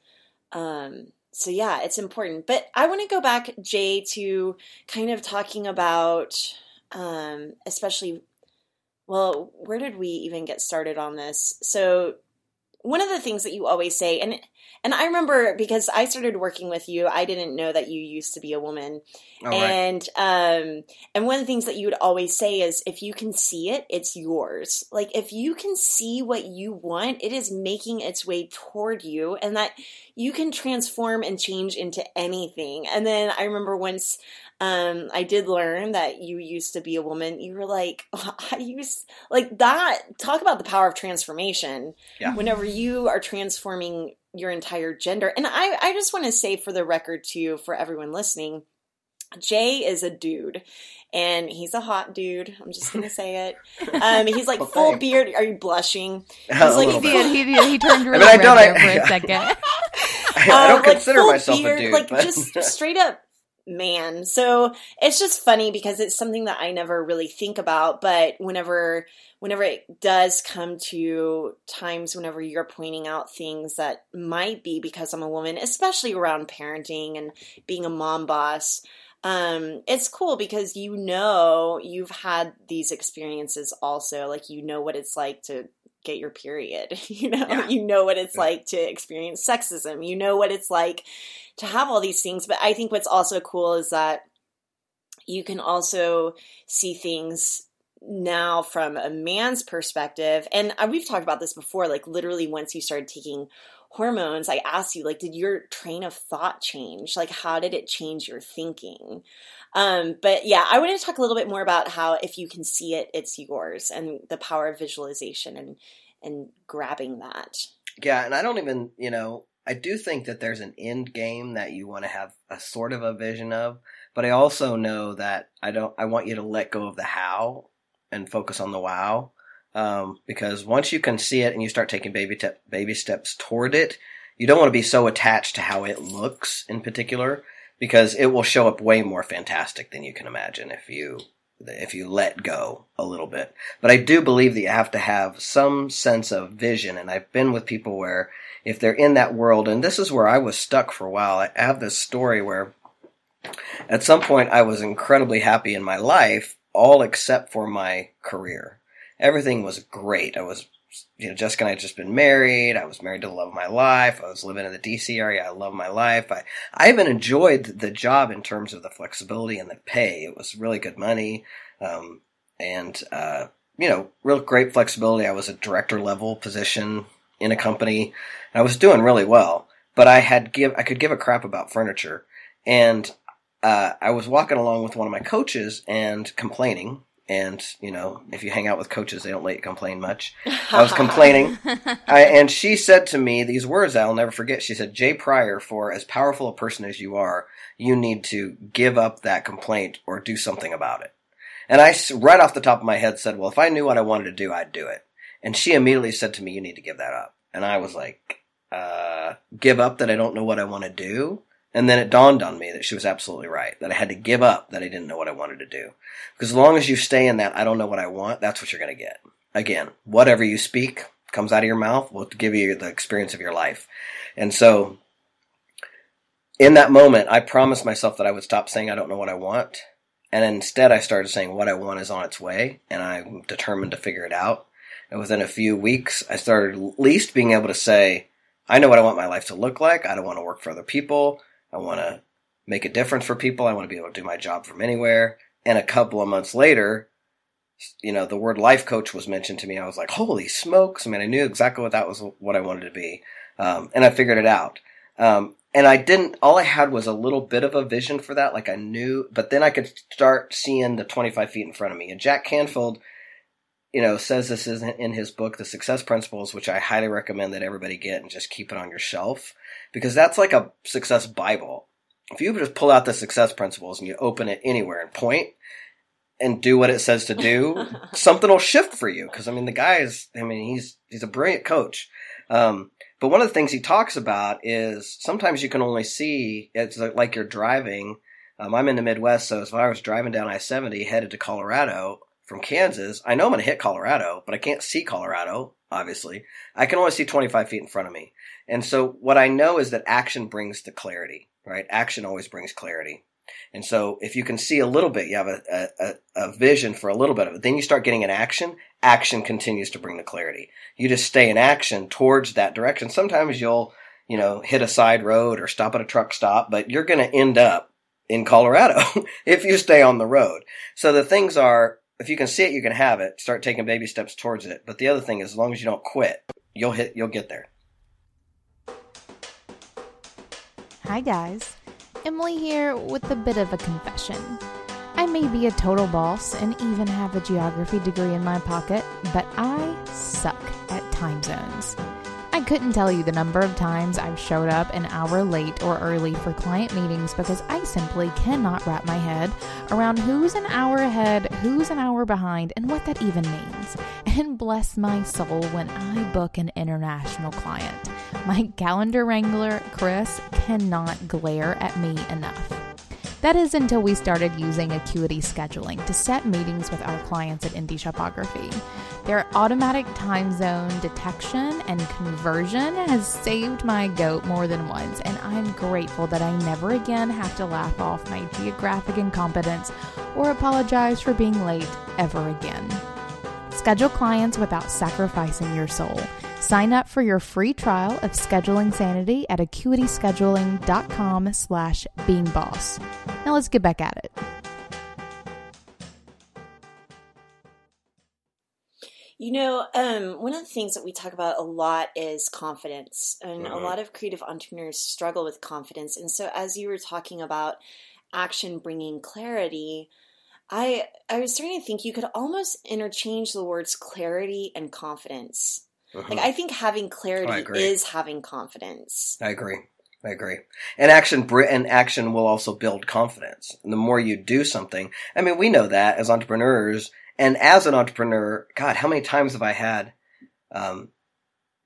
Um, so yeah, it's important. But I want to go back, Jay, to kind of talking about, um, especially, well, where did we even get started on this? So one of the things that you always say, and and I remember because I started working with you, I didn't know that you used to be a woman. Oh, and right. um and one of the things that you would always say is if you can see it, it's yours. Like if you can see what you want, it is making its way toward you and that you can transform and change into anything. And then I remember once um, I did learn that you used to be a woman. You were like, oh, I used like that. Talk about the power of transformation. Yeah. Whenever you are transforming your entire gender, and I, I just want to say for the record too, for everyone listening, Jay is a dude. And he's a hot dude. I'm just gonna say it. Um, he's like well, full beard. Are you blushing? He's like he did. He did. He turned really I mean, I don't, I, for a second. I, I don't consider like myself beard, a dude, like but. just straight up man. So it's just funny because it's something that I never really think about, but whenever whenever it does come to times whenever you're pointing out things that might be because I'm a woman, especially around parenting and being a mom boss, um, it's cool because you know you've had these experiences also. Like you know what it's like to get your period. You know, yeah. you know what it's yeah. like to experience sexism. You know what it's like to have all these things. But I think what's also cool is that you can also see things now from a man's perspective. And uh, we've talked about this before, like literally once you started taking hormones, I asked you, like, did your train of thought change? Like, how did it change your thinking? Um, but yeah, I want to talk a little bit more about how if you can see it, it's yours and the power of visualization and, and grabbing that. Yeah. And I don't even, you know, I do think that there's an end game that you want to have a sort of a vision of, but I also know that I don't, I want you to let go of the how and focus on the wow. Um, because once you can see it and you start taking baby te- baby steps toward it, you don't want to be so attached to how it looks in particular because it will show up way more fantastic than you can imagine if you if you let go a little bit. But I do believe that you have to have some sense of vision and I've been with people where if they're in that world and this is where I was stuck for a while. I have this story where at some point I was incredibly happy in my life all except for my career. Everything was great. I was, you know, Jessica and I had just been married. I was married to the love of my life. I was living in the DC area. I love my life. I, I even enjoyed the job in terms of the flexibility and the pay. It was really good money. Um, and, uh, you know, real great flexibility. I was a director level position in a company. and I was doing really well, but I had give, I could give a crap about furniture. And uh, I was walking along with one of my coaches and complaining. And you know, if you hang out with coaches, they don't let you complain much. I was complaining, I, and she said to me these words I'll never forget. She said, "Jay Pryor, for as powerful a person as you are, you need to give up that complaint or do something about it." And I, right off the top of my head, said, "Well, if I knew what I wanted to do, I'd do it." And she immediately said to me, "You need to give that up." And I was like, uh, "Give up that I don't know what I want to do." And then it dawned on me that she was absolutely right, that I had to give up that I didn't know what I wanted to do. Because as long as you stay in that, I don't know what I want, that's what you're going to get. Again, whatever you speak comes out of your mouth will give you the experience of your life. And so, in that moment, I promised myself that I would stop saying I don't know what I want. And instead, I started saying what I want is on its way, and I'm determined to figure it out. And within a few weeks, I started at least being able to say, I know what I want my life to look like. I don't want to work for other people. I want to make a difference for people. I want to be able to do my job from anywhere. And a couple of months later, you know, the word life coach was mentioned to me. I was like, holy smokes. I mean, I knew exactly what that was, what I wanted to be. Um, and I figured it out. Um, and I didn't, all I had was a little bit of a vision for that. Like I knew, but then I could start seeing the 25 feet in front of me. And Jack Canfield, you know, says this is in his book, The Success Principles, which I highly recommend that everybody get and just keep it on your shelf because that's like a success Bible. If you just pull out the success principles and you open it anywhere and point and do what it says to do, something will shift for you. Because I mean, the guy is, I mean, he's he's a brilliant coach. Um, but one of the things he talks about is sometimes you can only see it's like you're driving. Um, I'm in the Midwest, so if I was driving down I 70 headed to Colorado from Kansas, I know I'm going to hit Colorado, but I can't see Colorado, obviously. I can only see 25 feet in front of me. And so what I know is that action brings the clarity, right? Action always brings clarity. And so if you can see a little bit, you have a, a, a vision for a little bit of it. Then you start getting an action. Action continues to bring the clarity. You just stay in action towards that direction. Sometimes you'll, you know, hit a side road or stop at a truck stop, but you're going to end up in Colorado if you stay on the road. So the things are, if you can see it, you can have it. Start taking baby steps towards it. But the other thing is, as long as you don't quit, you'll hit, you'll get there. Hi, guys. Emily here with a bit of a confession. I may be a total boss and even have a geography degree in my pocket, but I suck at time zones. Couldn't tell you the number of times I've showed up an hour late or early for client meetings because I simply cannot wrap my head around who's an hour ahead, who's an hour behind, and what that even means. And bless my soul when I book an international client. My calendar wrangler, Chris, cannot glare at me enough. That is until we started using Acuity scheduling to set meetings with our clients at Indie Shopography. Their automatic time zone detection and conversion has saved my goat more than once, and I'm grateful that I never again have to laugh off my geographic incompetence or apologize for being late ever again. Schedule clients without sacrificing your soul. Sign up for your free trial of Scheduling Sanity at acuityscheduling.com slash beingboss. Now let's get back at it. You know, um, one of the things that we talk about a lot is confidence, and mm-hmm. a lot of creative entrepreneurs struggle with confidence. And so, as you were talking about action bringing clarity, I I was starting to think you could almost interchange the words clarity and confidence. Mm-hmm. Like I think having clarity is having confidence. I agree. I agree. And action and action will also build confidence. And the more you do something, I mean, we know that as entrepreneurs. And as an entrepreneur, God, how many times have I had um,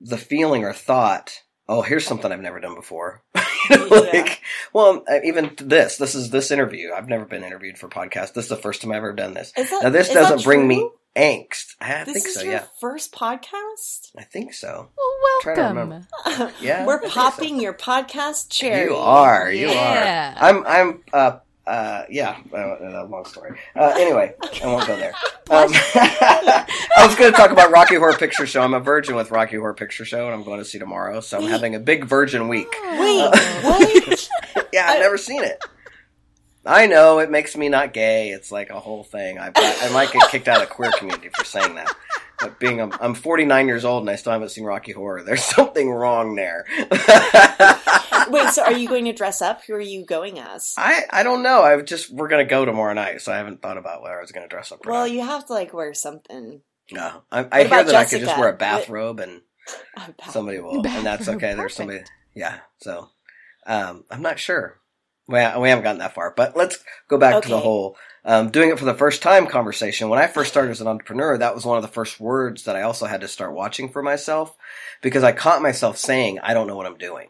the feeling or thought, "Oh, here's something I've never done before." like, yeah. well, even this, this is this interview. I've never been interviewed for podcast. This is the first time I've ever done this. That, now, this doesn't bring me angst. I this think is so. Your yeah. First podcast. I think so. Well, welcome. yeah, we're popping so. your podcast chair. You are. You yeah. are. I'm. I'm. Uh, uh, yeah, uh, long story. Uh, anyway, I won't go there. Um, I was going to talk about Rocky Horror Picture Show. I'm a virgin with Rocky Horror Picture Show, and I'm going to see tomorrow. So I'm having a big virgin week. Wait, uh, what? yeah, I've never seen it. I know it makes me not gay. It's like a whole thing. I, I might get kicked out of the queer community for saying that. But being a, I'm 49 years old and I still haven't seen Rocky Horror. There's something wrong there. Wait, so are you going to dress up? Who are you going as? I I don't know. I just we're gonna go tomorrow night, so I haven't thought about whether I was gonna dress up. well, you have to like wear something. No, I, I hear that Jessica? I could just wear a bathrobe and somebody will, bathrobe, and that's okay. There's somebody. Yeah, so um, I'm not sure. We, we haven't gotten that far, but let's go back okay. to the whole um, doing it for the first time conversation. When I first started as an entrepreneur, that was one of the first words that I also had to start watching for myself because I caught myself saying, I don't know what I'm doing.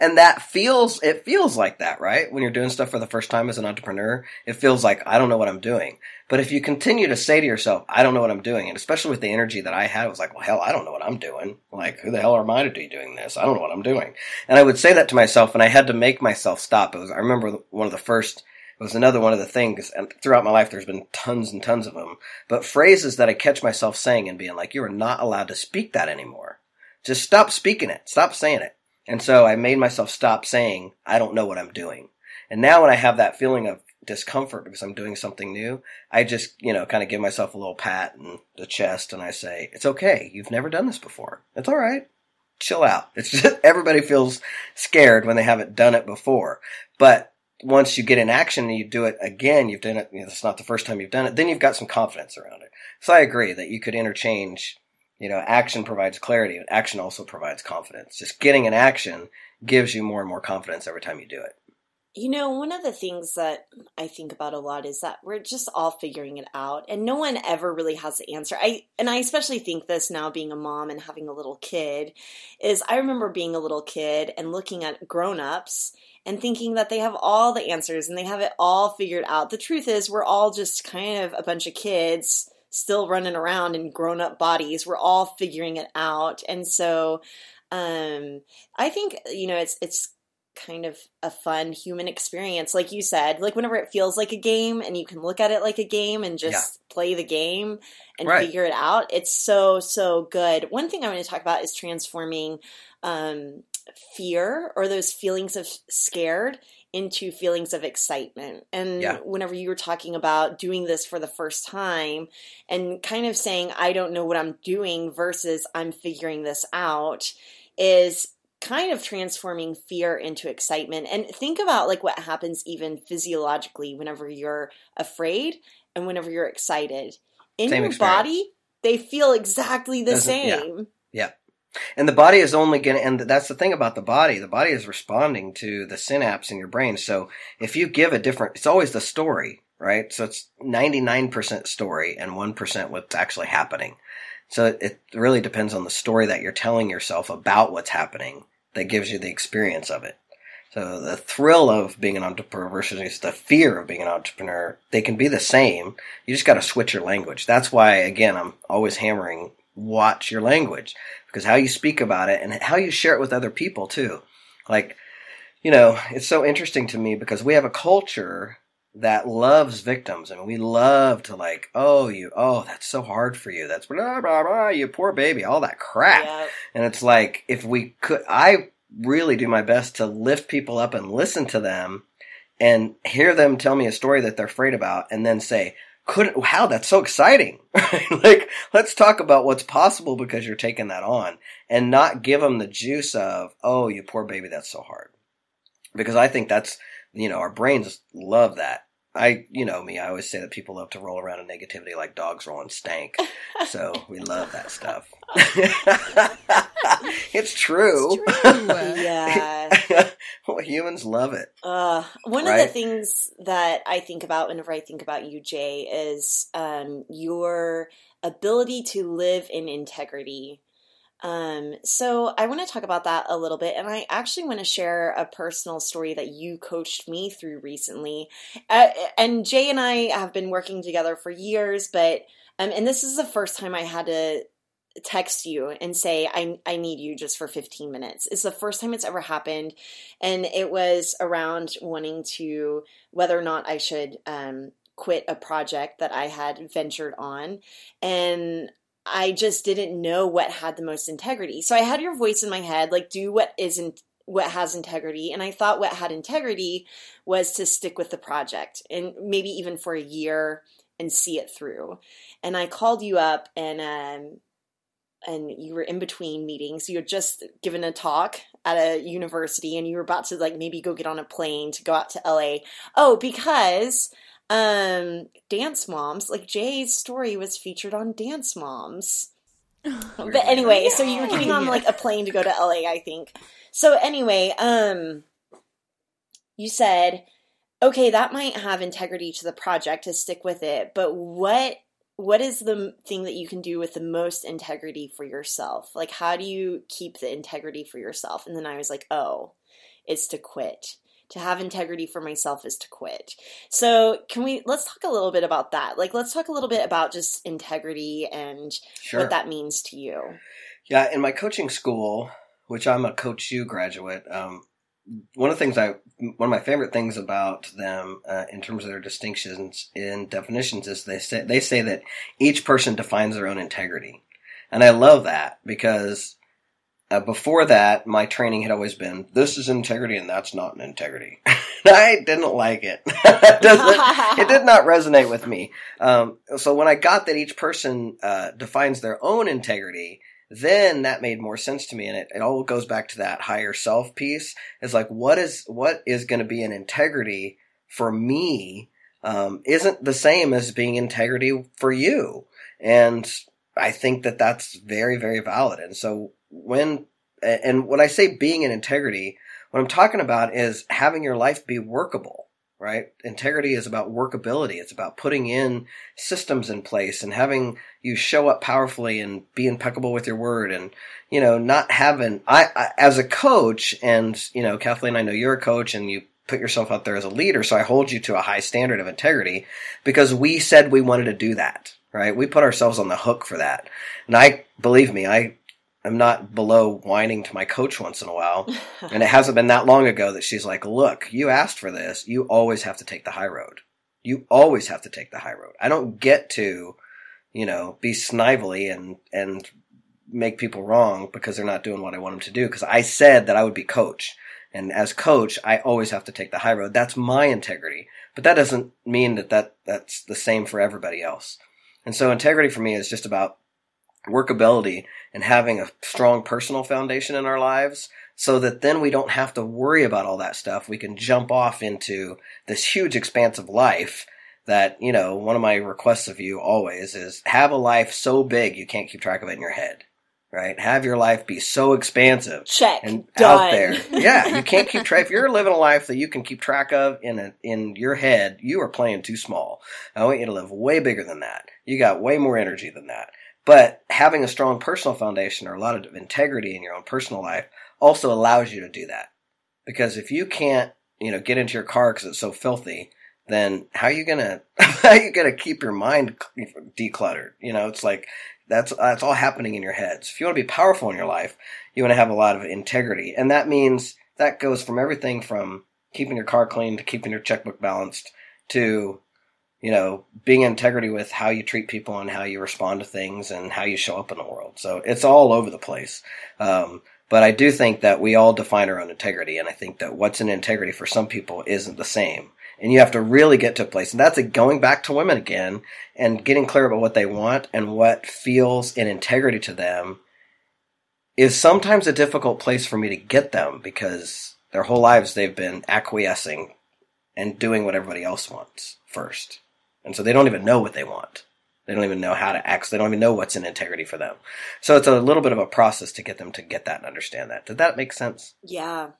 And that feels, it feels like that, right? When you're doing stuff for the first time as an entrepreneur, it feels like, I don't know what I'm doing. But if you continue to say to yourself, I don't know what I'm doing, and especially with the energy that I had, it was like, well, hell, I don't know what I'm doing. Like, who the hell am I to be doing this? I don't know what I'm doing. And I would say that to myself, and I had to make myself stop. It was, I remember one of the first, it was another one of the things, and throughout my life, there's been tons and tons of them, but phrases that I catch myself saying and being like, you are not allowed to speak that anymore. Just stop speaking it. Stop saying it. And so I made myself stop saying, I don't know what I'm doing. And now when I have that feeling of discomfort because I'm doing something new, I just, you know, kind of give myself a little pat in the chest and I say, it's okay. You've never done this before. It's all right. Chill out. It's just everybody feels scared when they haven't done it before. But once you get in action and you do it again, you've done it, you know, it's not the first time you've done it, then you've got some confidence around it. So I agree that you could interchange you know, action provides clarity, action also provides confidence. Just getting an action gives you more and more confidence every time you do it. You know, one of the things that I think about a lot is that we're just all figuring it out and no one ever really has the answer. I and I especially think this now being a mom and having a little kid is I remember being a little kid and looking at grown-ups and thinking that they have all the answers and they have it all figured out. The truth is we're all just kind of a bunch of kids still running around in grown up bodies. We're all figuring it out. And so um, I think, you know, it's, it's, kind of a fun human experience like you said like whenever it feels like a game and you can look at it like a game and just yeah. play the game and right. figure it out it's so so good one thing i want to talk about is transforming um, fear or those feelings of scared into feelings of excitement. And yeah. whenever you were talking about doing this for the first time and kind of saying, I don't know what I'm doing versus I'm figuring this out, is kind of transforming fear into excitement. And think about like what happens even physiologically whenever you're afraid and whenever you're excited. In same your experience. body, they feel exactly the Doesn't, same. Yeah. yeah. And the body is only going to, and that's the thing about the body. The body is responding to the synapse in your brain. So if you give a different, it's always the story, right? So it's 99% story and 1% what's actually happening. So it really depends on the story that you're telling yourself about what's happening that gives you the experience of it. So the thrill of being an entrepreneur versus the fear of being an entrepreneur, they can be the same. You just got to switch your language. That's why, again, I'm always hammering watch your language because how you speak about it and how you share it with other people too. Like, you know, it's so interesting to me because we have a culture that loves victims and we love to like, oh, you, oh, that's so hard for you. That's blah, blah, blah, you poor baby, all that crap. Yep. And it's like, if we could, I really do my best to lift people up and listen to them and hear them tell me a story that they're afraid about and then say, couldn't, wow, that's so exciting. like, let's talk about what's possible because you're taking that on and not give them the juice of, oh, you poor baby, that's so hard. Because I think that's, you know, our brains love that. I, you know me, I always say that people love to roll around in negativity like dogs rolling stank. So we love that stuff. it's true. It's true. Yeah. well, humans love it. Uh, one of the things that I think about whenever I think about you, Jay, is um, your ability to live in integrity. Um, so I want to talk about that a little bit, and I actually want to share a personal story that you coached me through recently. Uh, and Jay and I have been working together for years, but um, and this is the first time I had to text you and say I I need you just for 15 minutes. It's the first time it's ever happened and it was around wanting to whether or not I should um quit a project that I had ventured on and I just didn't know what had the most integrity. So I had your voice in my head like do what isn't what has integrity and I thought what had integrity was to stick with the project and maybe even for a year and see it through. And I called you up and um and you were in between meetings. You had just given a talk at a university and you were about to like maybe go get on a plane to go out to LA. Oh, because um Dance Moms, like Jay's story was featured on Dance Moms. But anyway, so you were getting on like a plane to go to LA, I think. So anyway, um you said, okay, that might have integrity to the project to stick with it, but what what is the thing that you can do with the most integrity for yourself? Like how do you keep the integrity for yourself? And then I was like, "Oh, it's to quit." To have integrity for myself is to quit. So, can we let's talk a little bit about that? Like let's talk a little bit about just integrity and Sure. what that means to you. Yeah, in my coaching school, which I'm a Coach U graduate, um, one of the things I, one of my favorite things about them uh, in terms of their distinctions in definitions is they say they say that each person defines their own integrity, and I love that because uh, before that, my training had always been this is integrity and that's not an integrity. I didn't like it. it, did not resonate with me. Um, so when I got that each person uh, defines their own integrity, then that made more sense to me, and it, it all goes back to that higher self piece. It's like what is what is going to be an integrity for me um, isn't the same as being integrity for you, and I think that that's very very valid. And so when and when I say being in integrity, what I'm talking about is having your life be workable right? Integrity is about workability. It's about putting in systems in place and having you show up powerfully and be impeccable with your word and, you know, not having, I, I as a coach and, you know, Kathleen, I know you're a coach and you put yourself out there as a leader. So I hold you to a high standard of integrity because we said we wanted to do that, right? We put ourselves on the hook for that. And I, believe me, I, am not below whining to my coach once in a while. And it hasn't been that long ago that she's like, look, you asked for this. You always have to take the high road. You always have to take the high road. I don't get to, you know, be snively and, and make people wrong because they're not doing what I want them to do. Cause I said that I would be coach. And as coach, I always have to take the high road. That's my integrity. But that doesn't mean that, that that's the same for everybody else. And so integrity for me is just about workability and having a strong personal foundation in our lives so that then we don't have to worry about all that stuff. We can jump off into this huge expanse of life that, you know, one of my requests of you always is have a life so big you can't keep track of it in your head. Right? Have your life be so expansive Check. and Done. out there. Yeah, you can't keep track. If you're living a life that you can keep track of in a, in your head, you are playing too small. I want you to live way bigger than that. You got way more energy than that. But having a strong personal foundation or a lot of integrity in your own personal life also allows you to do that. Because if you can't, you know, get into your car because it's so filthy, then how are you gonna how are you gonna keep your mind decluttered? You know, it's like that's that's all happening in your head. So if you want to be powerful in your life, you want to have a lot of integrity, and that means that goes from everything from keeping your car clean to keeping your checkbook balanced to you know being integrity with how you treat people and how you respond to things and how you show up in the world. So it's all over the place. Um, but I do think that we all define our own integrity, and I think that what's an integrity for some people isn't the same and you have to really get to a place. And that's going back to women again and getting clear about what they want and what feels in integrity to them is sometimes a difficult place for me to get them because their whole lives they've been acquiescing and doing what everybody else wants first. And so they don't even know what they want. They don't even know how to act. they don't even know what's in integrity for them. So it's a little bit of a process to get them to get that and understand that. Did that make sense? Yeah.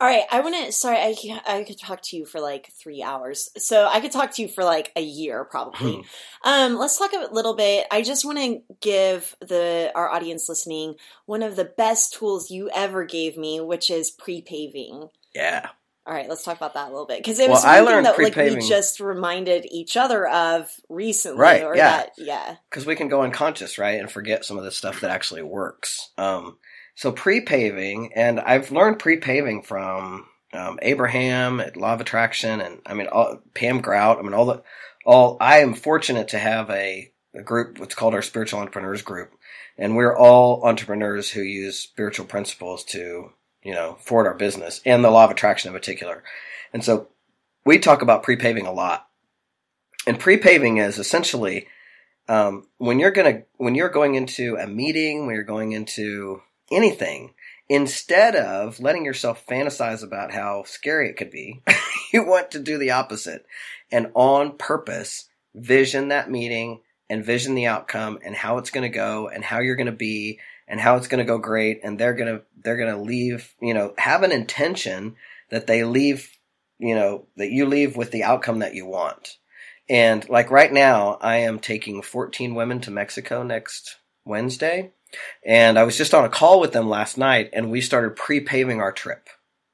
All right, I want to. Sorry, I I could talk to you for like three hours. So I could talk to you for like a year, probably. Hmm. um, let's talk a little bit. I just want to give the our audience listening one of the best tools you ever gave me, which is pre paving. Yeah. All right, let's talk about that a little bit because it was well, something that pre-paving. like we just reminded each other of recently, right? Or yeah, that, yeah. Because we can go unconscious, right, and forget some of the stuff that actually works. Um, so pre-paving, and I've learned pre-paving from um, Abraham at Law of Attraction, and I mean all, Pam Grout. I mean all the all. I am fortunate to have a, a group. What's called our Spiritual Entrepreneurs Group, and we're all entrepreneurs who use spiritual principles to you know forward our business and the Law of Attraction in particular. And so we talk about pre-paving a lot. And pre-paving is essentially um, when you're gonna when you're going into a meeting, when you're going into anything instead of letting yourself fantasize about how scary it could be, you want to do the opposite and on purpose vision that meeting and vision the outcome and how it's going to go and how you're going to be and how it's going to go great and they're going to they're going to leave, you know, have an intention that they leave, you know, that you leave with the outcome that you want. And like right now, I am taking 14 women to Mexico next Wednesday and I was just on a call with them last night and we started pre-paving our trip,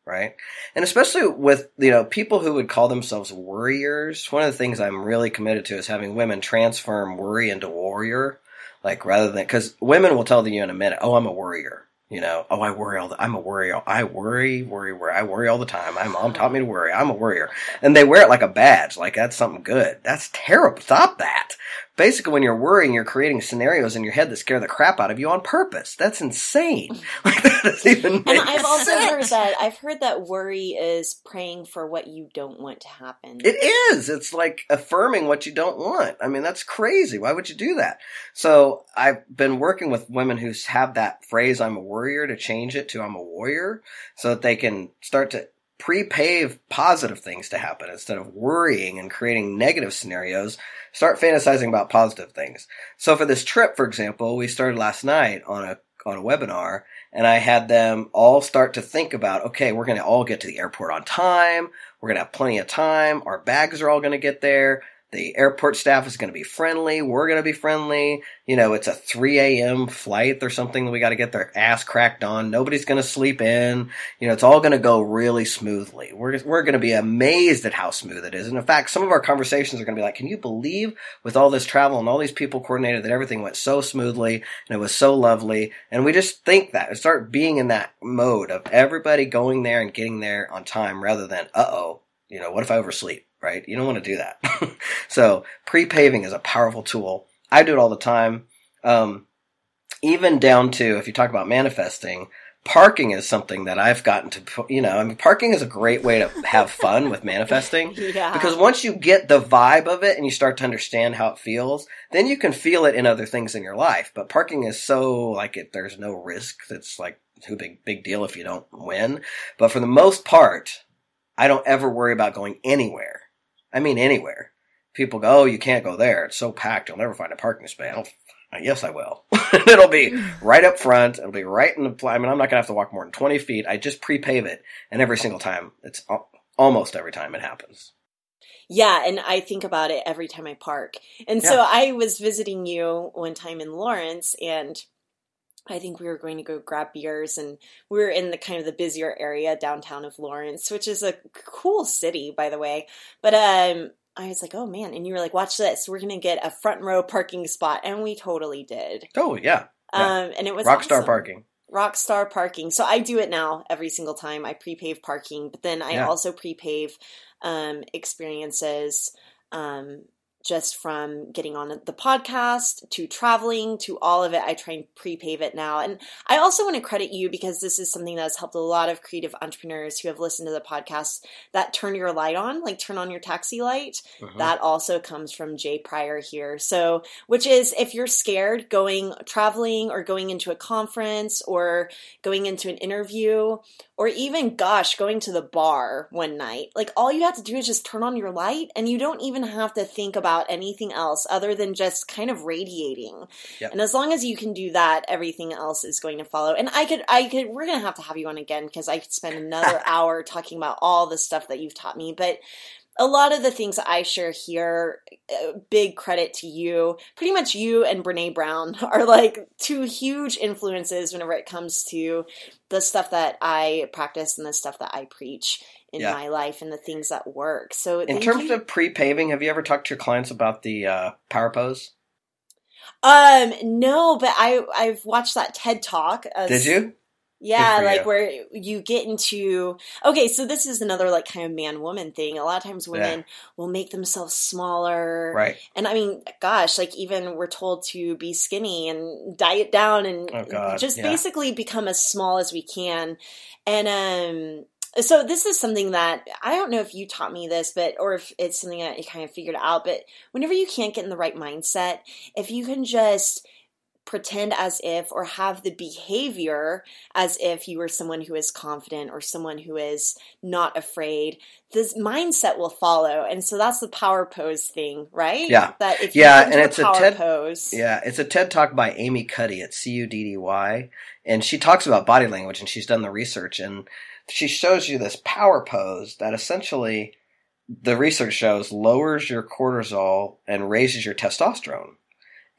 right? And especially with, you know, people who would call themselves worriers, one of the things I'm really committed to is having women transform worry into warrior. Like rather than, cause women will tell you in a minute, oh, I'm a worrier. You know, oh, I worry all the, I'm a worrier. I worry, worry, worry. I worry all the time. My mom taught me to worry. I'm a worrier. And they wear it like a badge. Like that's something good. That's terrible. Stop that basically when you're worrying, you're creating scenarios in your head that scare the crap out of you on purpose. That's insane. Like that doesn't even And I've also heard that I've heard that worry is praying for what you don't want to happen. It is. It's like affirming what you don't want. I mean, that's crazy. Why would you do that? So I've been working with women who have that phrase "I'm a worrier" to change it to "I'm a warrior," so that they can start to pre-pave positive things to happen. Instead of worrying and creating negative scenarios start fantasizing about positive things. So for this trip for example we started last night on a on a webinar and i had them all start to think about okay we're going to all get to the airport on time. We're going to have plenty of time. Our bags are all going to get there the airport staff is going to be friendly. We're going to be friendly. You know, it's a 3 a.m. flight or something. We got to get their ass cracked on. Nobody's going to sleep in. You know, it's all going to go really smoothly. We're, we're going to be amazed at how smooth it is. And in fact, some of our conversations are going to be like, can you believe with all this travel and all these people coordinated that everything went so smoothly and it was so lovely? And we just think that and start being in that mode of everybody going there and getting there on time rather than, uh oh, you know, what if I oversleep? Right? You don't want to do that. so pre-paving is a powerful tool. I do it all the time. Um, even down to if you talk about manifesting, parking is something that I've gotten to, you know, I mean, parking is a great way to have fun with manifesting. Yeah. Because once you get the vibe of it and you start to understand how it feels, then you can feel it in other things in your life. But parking is so like it, there's no risk. It's like too big, big deal if you don't win. But for the most part, I don't ever worry about going anywhere. I mean, anywhere. People go, oh, you can't go there. It's so packed. You'll never find a parking space. Yes, I will. It'll be right up front. It'll be right in the. I mean, I'm not gonna have to walk more than 20 feet. I just pre-pave it, and every single time, it's almost every time it happens. Yeah, and I think about it every time I park. And yeah. so I was visiting you one time in Lawrence, and I think we were going to go grab beers and we were in the kind of the busier area downtown of Lawrence, which is a cool city, by the way. But um, I was like, oh man. And you were like, watch this. We're going to get a front row parking spot. And we totally did. Oh, yeah. yeah. Um, and it was Rockstar awesome. parking. Rockstar parking. So I do it now every single time. I prepave parking, but then I Yeah. also prepave um, experiences um, just from getting on the podcast to traveling to all of it. I try and prepave it now. And I also want to credit you because this is something that's helped a lot of creative entrepreneurs who have listened to the podcast that turn your light on, like turn on your taxi light. Mhm. That also comes from Jay Pryor here. So, which is if you're scared going traveling or going into a conference or going into an interview or even, gosh, going to the bar one night, like all you have to do is just turn on your light and you don't even have to think about anything else other than just kind of radiating. Yep. And as long as you can do that, everything else is going to follow. And I could, I could, we're going to have to have you on again because I could spend another hour talking about all the stuff that you've taught me. But a lot of the things I share here, uh, big credit to you. Pretty much you and Brene Brown are like two huge influences whenever it comes to the stuff that I practice and the stuff that I preach in Yeah. my life and the things that work. So In terms you. of pre-paving, have you ever talked to your clients about the uh, power pose? um, no, but I I've watched that TED talk. as- Did you? Yeah, like you. where you get into okay, so this is another like kind of man woman thing. A lot of times women will make themselves smaller. Right. And I mean, gosh, like even we're told to be skinny and diet down and Oh, just yeah. basically become as small as we can. And um so this is something that I don't know if you taught me this, but or if it's something that you kind of figured out, but whenever you can't get in the right mindset, if you can just pretend as if or have the behavior as if you were someone who is confident or someone who is not afraid this mindset will follow and so that's the power pose thing right Yeah. that if Yeah, and it's a power TED- pose Yeah, it's a TED talk by Amy Cuddy at C U D D Y, and she talks about body language, and she's done the research, and she shows you this power pose that essentially the research shows lowers your cortisol and raises your testosterone.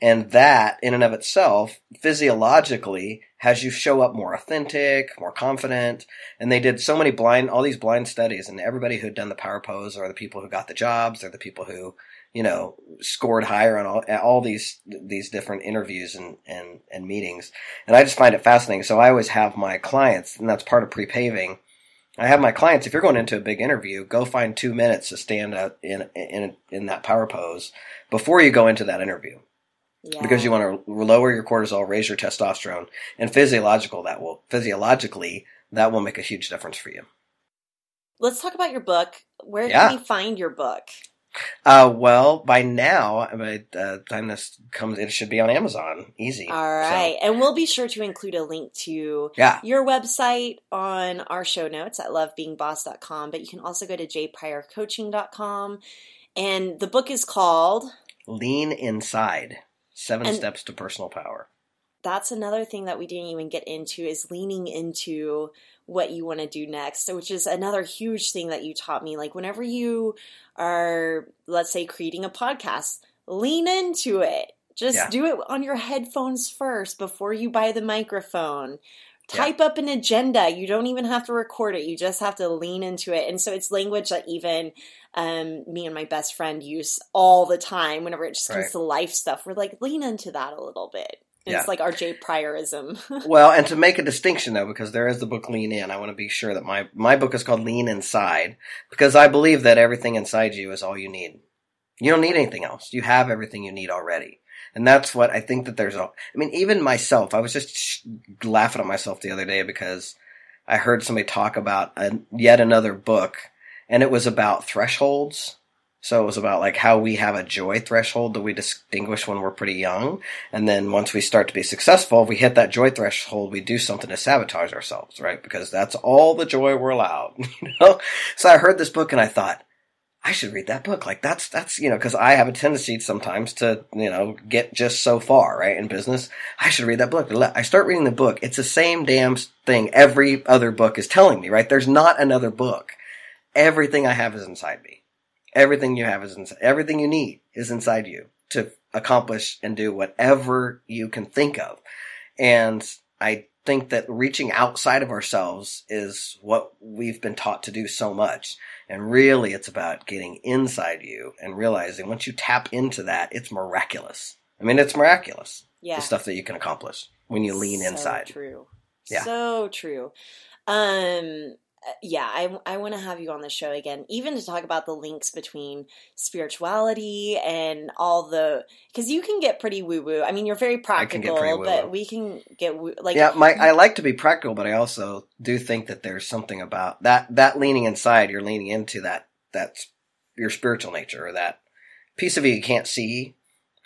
And that, in and of itself, physiologically, has you show up more authentic, more confident. And they did so many blind, all these blind studies, and everybody who'd done the power pose are the people who got the jobs, they're the people who you know, scored higher on all, all these these different interviews and, and, and meetings. And I just find it fascinating. So I always have my clients, and that's part of pre-paving. I have my clients. If you're going into a big interview, go find two minutes to stand out in in in that power pose before you go into that interview, yeah. because you want to lower your cortisol, raise your testosterone, and physiological that will physiologically that will make a huge difference for you. let's talk about your book where Yeah. can we find your book Uh, well, by now, by the time this comes, it should be on Amazon. Easy. All right. So, and we'll be sure to include a link to yeah. your website on our show notes at lovebeingboss.com but you can also go to jpryorcoaching.com and the book is called Lean inside. Seven And- steps to personal power. that's another thing that we didn't even get into is leaning into what you want to do next which is another huge thing that you taught me like whenever you are let's say creating a podcast lean into it just Yeah. do it on your headphones first before you buy the microphone Yeah. type up an agenda you don't even have to record it you just have to lean into it and so it's language that even um, me and my best friend use all the time whenever it just comes Right. to life stuff we're like lean into that a little bit Yeah. it's like our Jay Pryorism. Well, and to make a distinction though, because there is the book Lean In, I want to be sure that my, my book is called Lean Inside, because I believe that everything inside you is all you need. You don't need anything else. You have everything you need already. And that's what I think that there's a, I mean, even myself, I was just sh- laughing at myself the other day because I heard somebody talk about a, yet another book and it was about thresholds. So it was about like how we have a joy threshold that we distinguish when we're pretty young. And then once we start to be successful, if we hit that joy threshold, we do something to sabotage ourselves, right? Because that's all the joy we're allowed, you know? So I heard this book and I thought, I should read that book. Like that's, that's, you know, cause I have a tendency sometimes to, you know, get just so far, right? In business. I should read that book. I start reading the book. It's the same damn thing every other book is telling me, right? There's not another book. Everything I have is inside me. Everything you have is inside, everything you need is inside you to accomplish and do whatever you can think of. And I think that reaching outside of ourselves is what we've been taught to do so much. And really, it's about getting inside you and realizing once you tap into that, it's miraculous. I mean, it's miraculous. Yeah. The stuff that you can accomplish when you lean so inside. True. Yeah. So true. Um Uh, yeah, I, I want to have you on the show again, even to talk about the links between spirituality and all the because you can get pretty woo woo. I mean, you're very I can get practical, but we can get woo like yeah, my I like to be practical, but I also do think that there's something about that that leaning inside. You're leaning into that that's your spiritual nature or that piece of you you can't see.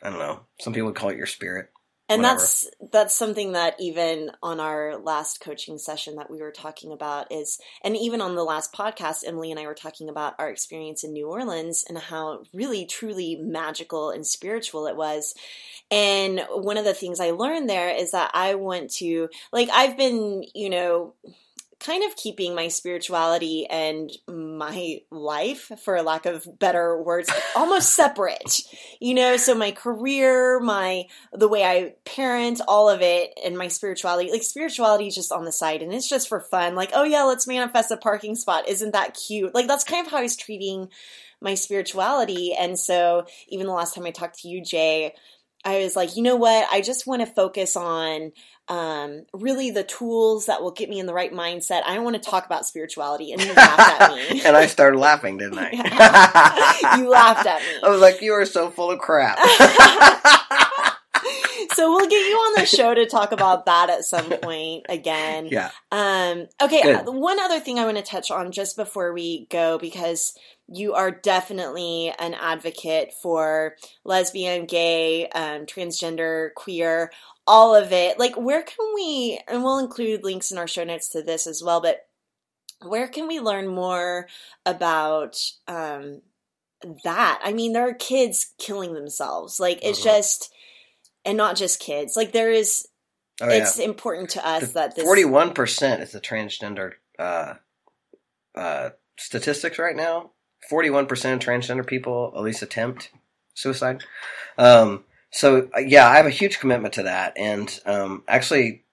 I don't know. Some people would call it your spirit. And whatever. that's that's something that even on our last coaching session that we were talking about is and even on the last podcast emily and i were talking about our experience in new orleans and how really truly magical and spiritual it was and one of the things i learned there is that i want to like i've been you know kind of keeping my spirituality and my life for lack of better words almost separate you know so my career my the way I parent, all of it, and my spirituality. Like spirituality is just on the side, and it's just for fun. Like, oh yeah, let's manifest a parking spot. Isn't that cute? Like that's kind of how I was treating my spirituality. And so even the last time I talked to you, Jay, I was like, you know what? I just want to focus on um, really the tools that will get me in the right mindset. I don't want to talk about spirituality. And you laughed at me. and I started laughing, didn't I? you laughed at me. I was like, you are so full of crap. so we'll get you on the show to talk about that at some point again. yeah. Um, okay, Good. one other thing I want to touch on just before we go because you are definitely an advocate for lesbian, gay, um, transgender, queer, all of it. Like, where can we, and we'll include links in our show notes to this as well, but where can we learn more about um, that? I mean, there are kids killing themselves. Like, it's Mhm. just, and not just kids. Like, there is, Oh, yeah. it's important to us that this. Forty-one percent is the transgender uh, uh, statistics right now. Forty-one percent of transgender people at least attempt suicide. Um, so uh, yeah, I have a huge commitment to that, and um, actually,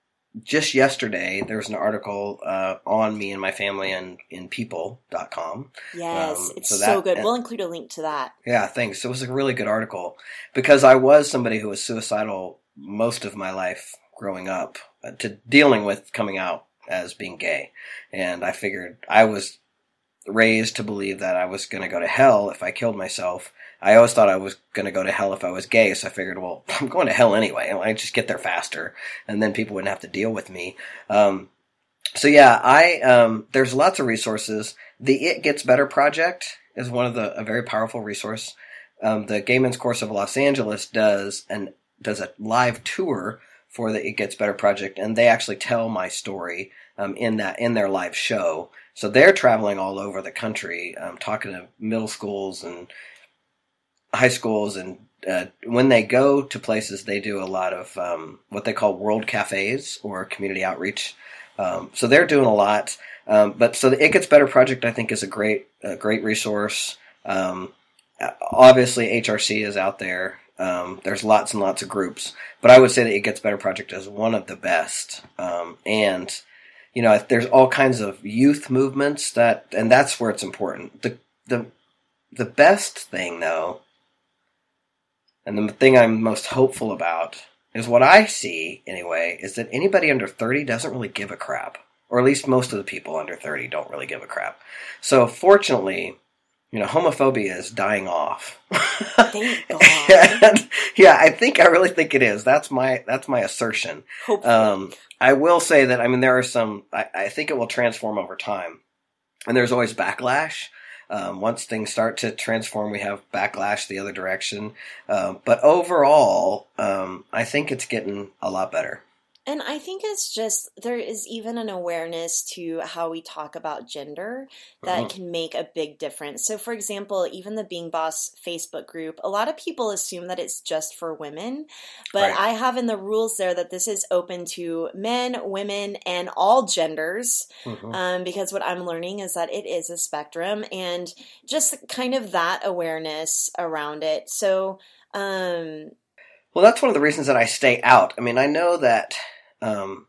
just yesterday there was an article uh, on me and my family in in People.com. Yes, Um, it's so so, good. and- We'll include a link to that. Yeah, thanks. It was a really good article because I was somebody who was suicidal most of my life growing up uh, to dealing with coming out as being gay. And I figured I was raised to believe that I was going to go to hell if I killed myself. I always thought I was going to go to hell if I was gay, so I figured, well, I'm going to hell anyway. I just get there faster, and then people wouldn't have to deal with me. Um, so yeah, I um, there's lots of resources. The It Gets Better project is one of the a very powerful resource. Um, the Gay Men's Chorus of Los Angeles does and does a live tour for the It Gets Better project, and they actually tell my story um, in that in their live show. So they're traveling all over the country, um, talking to middle schools and high schools, and uh, when they go to places, they do a lot of um, what they call world cafes or community outreach. Um, so they're doing a lot. Um, but so the It Gets Better project, I think, is a great, a great resource. Um, obviously, HRC is out there. Um, there's lots and lots of groups, but I would say that It Gets Better project is one of the best. And you know, there's all kinds of youth movements that, and that's where it's important. The the the best thing, though, and the thing I'm most hopeful about is what I see anyway, is that anybody under 30 doesn't really give a crap. Or at least most of the people under 30 don't really give a crap. So fortunately, you know, homophobia is dying off. Thank God. And, yeah, I think I really think it is. That's my that's my assertion. Um, I will say that I mean there are some. I, I think it will transform over time, and there's always backlash. Um, once things start to transform, we have backlash the other direction. Um, but overall, um, I think it's getting a lot better. And I think it's just there is even an awareness to how we talk about gender that Mhm. can make a big difference. So, for example, even the Being Boss Facebook group, a lot of people assume that it's just for women, but Right. I have in the rules there that this is open to men, women, and all genders. Mhm. Um, because what I'm learning is that it is a spectrum and just kind of that awareness around it. So, um, Well, that's one of the reasons that I stay out. I mean, I know that um,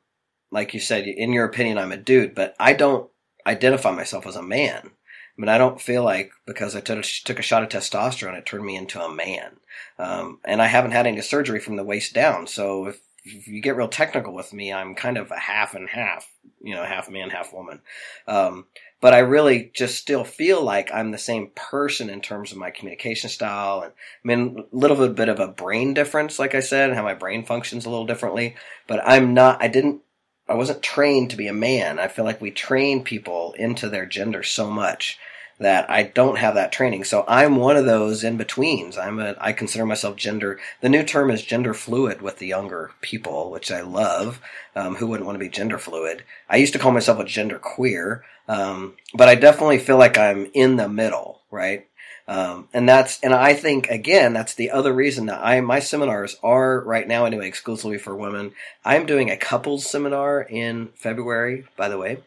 like you said, in your opinion, I'm a dude, but I don't identify myself as a man. I mean, I don't feel like because I took a, took a shot of testosterone, it turned me into a man. Um, and I haven't had any surgery from the waist down. So if, if, you get real technical with me, I'm kind of a half and half, you know, half man, half woman. Um, but I really just still feel like I'm the same person in terms of my communication style. And I mean, a little bit of a brain difference, like I said, and how my brain functions a little differently. But I'm not, I didn't I wasn't trained to be a man. I feel like we train people into their gender so much that I don't have that training. So I'm one of those in betweens. I'm a I consider myself gender. The new term is gender fluid with the younger people, which I love. Um, who wouldn't want to be gender fluid? I used to call myself a gender queer, um, but I definitely feel like I'm in the middle, right? Um, and that's, and I think again, that's the other reason that I, my seminars are right now anyway, exclusively for women. I'm doing a couples seminar in February, by the way.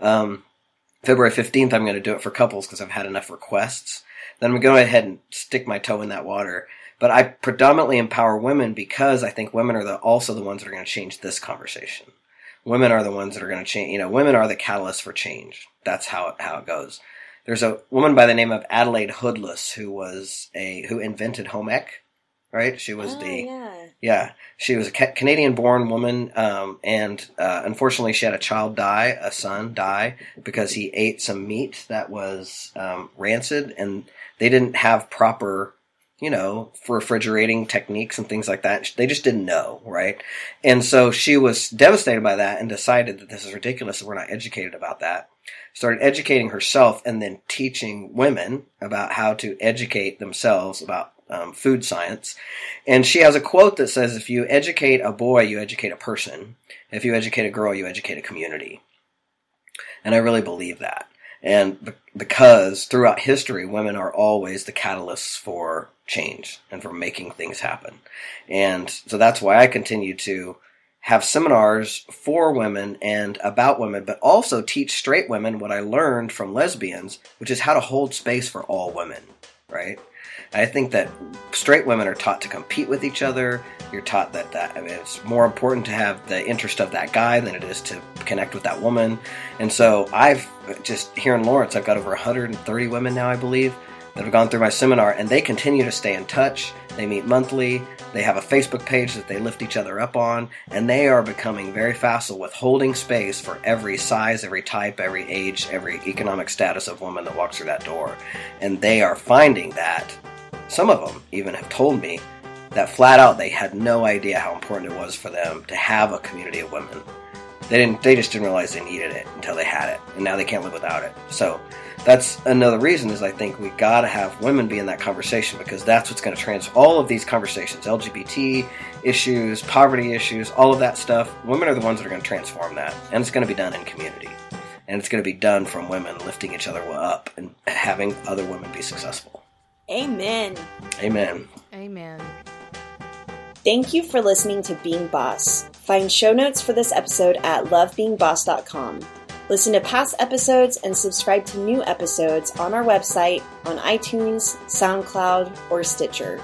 Um, February 15th, I'm going to do it for couples because I've had enough requests. Then I'm going to go ahead and stick my toe in that water. But I predominantly empower women because I think women are the, also the ones that are going to change this conversation. Women are the ones that are going to change, you know, women are the catalyst for change. That's how how it goes. There's a woman by the name of Adelaide Hoodless who was a who invented home ec, right? She was oh, the yeah. yeah she was a Canadian-born woman, um, and uh, unfortunately she had a child die, a son die because he ate some meat that was um, rancid, and they didn't have proper you know, for refrigerating techniques and things like that. They just didn't know, right? And so she was devastated by that and decided that this is ridiculous and we're not educated about that. Started educating herself and then teaching women about how to educate themselves about um, food science. And she has a quote that says, if you educate a boy, you educate a person. If you educate a girl, you educate a community. And I really believe that. And because throughout history, women are always the catalysts for change and for making things happen. And so that's why I continue to have seminars for women and about women, but also teach straight women what I learned from lesbians, which is how to hold space for all women, right? I think that straight women are taught to compete with each other. You're taught that that I mean, it's more important to have the interest of that guy than it is to connect with that woman. And so I've just here in Lawrence, I've got over 130 women now, I believe, that have gone through my seminar, and they continue to stay in touch. They meet monthly. They have a Facebook page that they lift each other up on, and they are becoming very facile with holding space for every size, every type, every age, every economic status of woman that walks through that door. And they are finding that some of them even have told me that flat out they had no idea how important it was for them to have a community of women. They didn't. They just didn't realize they needed it until they had it, and now they can't live without it. So that's another reason is I think we got to have women be in that conversation because that's what's going to transfer all of these conversations, LGBT issues, poverty issues, all of that stuff. Women are the ones that are going to transform that, and it's going to be done in community, and it's going to be done from women lifting each other up and having other women be successful. Amen. Amen. Amen. Thank you for listening to Being Boss. Find show notes for this episode at lovebeingboss.com. Listen to past episodes and subscribe to new episodes on our website, on iTunes, SoundCloud, or Stitcher.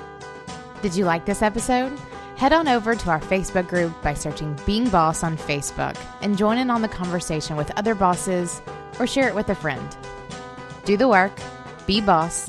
Did you like this episode? Head on over to our Facebook group by searching Being Boss on Facebook and join in on the conversation with other bosses or share it with a friend. Do the work, be boss,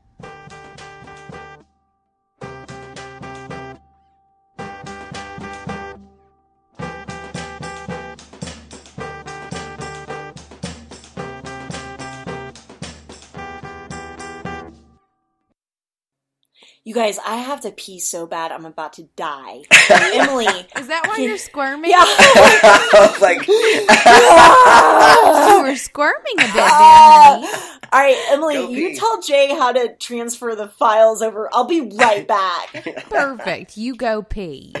You guys, I have to pee so bad I'm about to die. Emily. Is that why you're squirming? Yeah. I was like, you were squirming a bit ah! there, honey. All right, Emily, Go you pee. tell Jay how to transfer the files over. I'll be right back. Perfect. You go pee.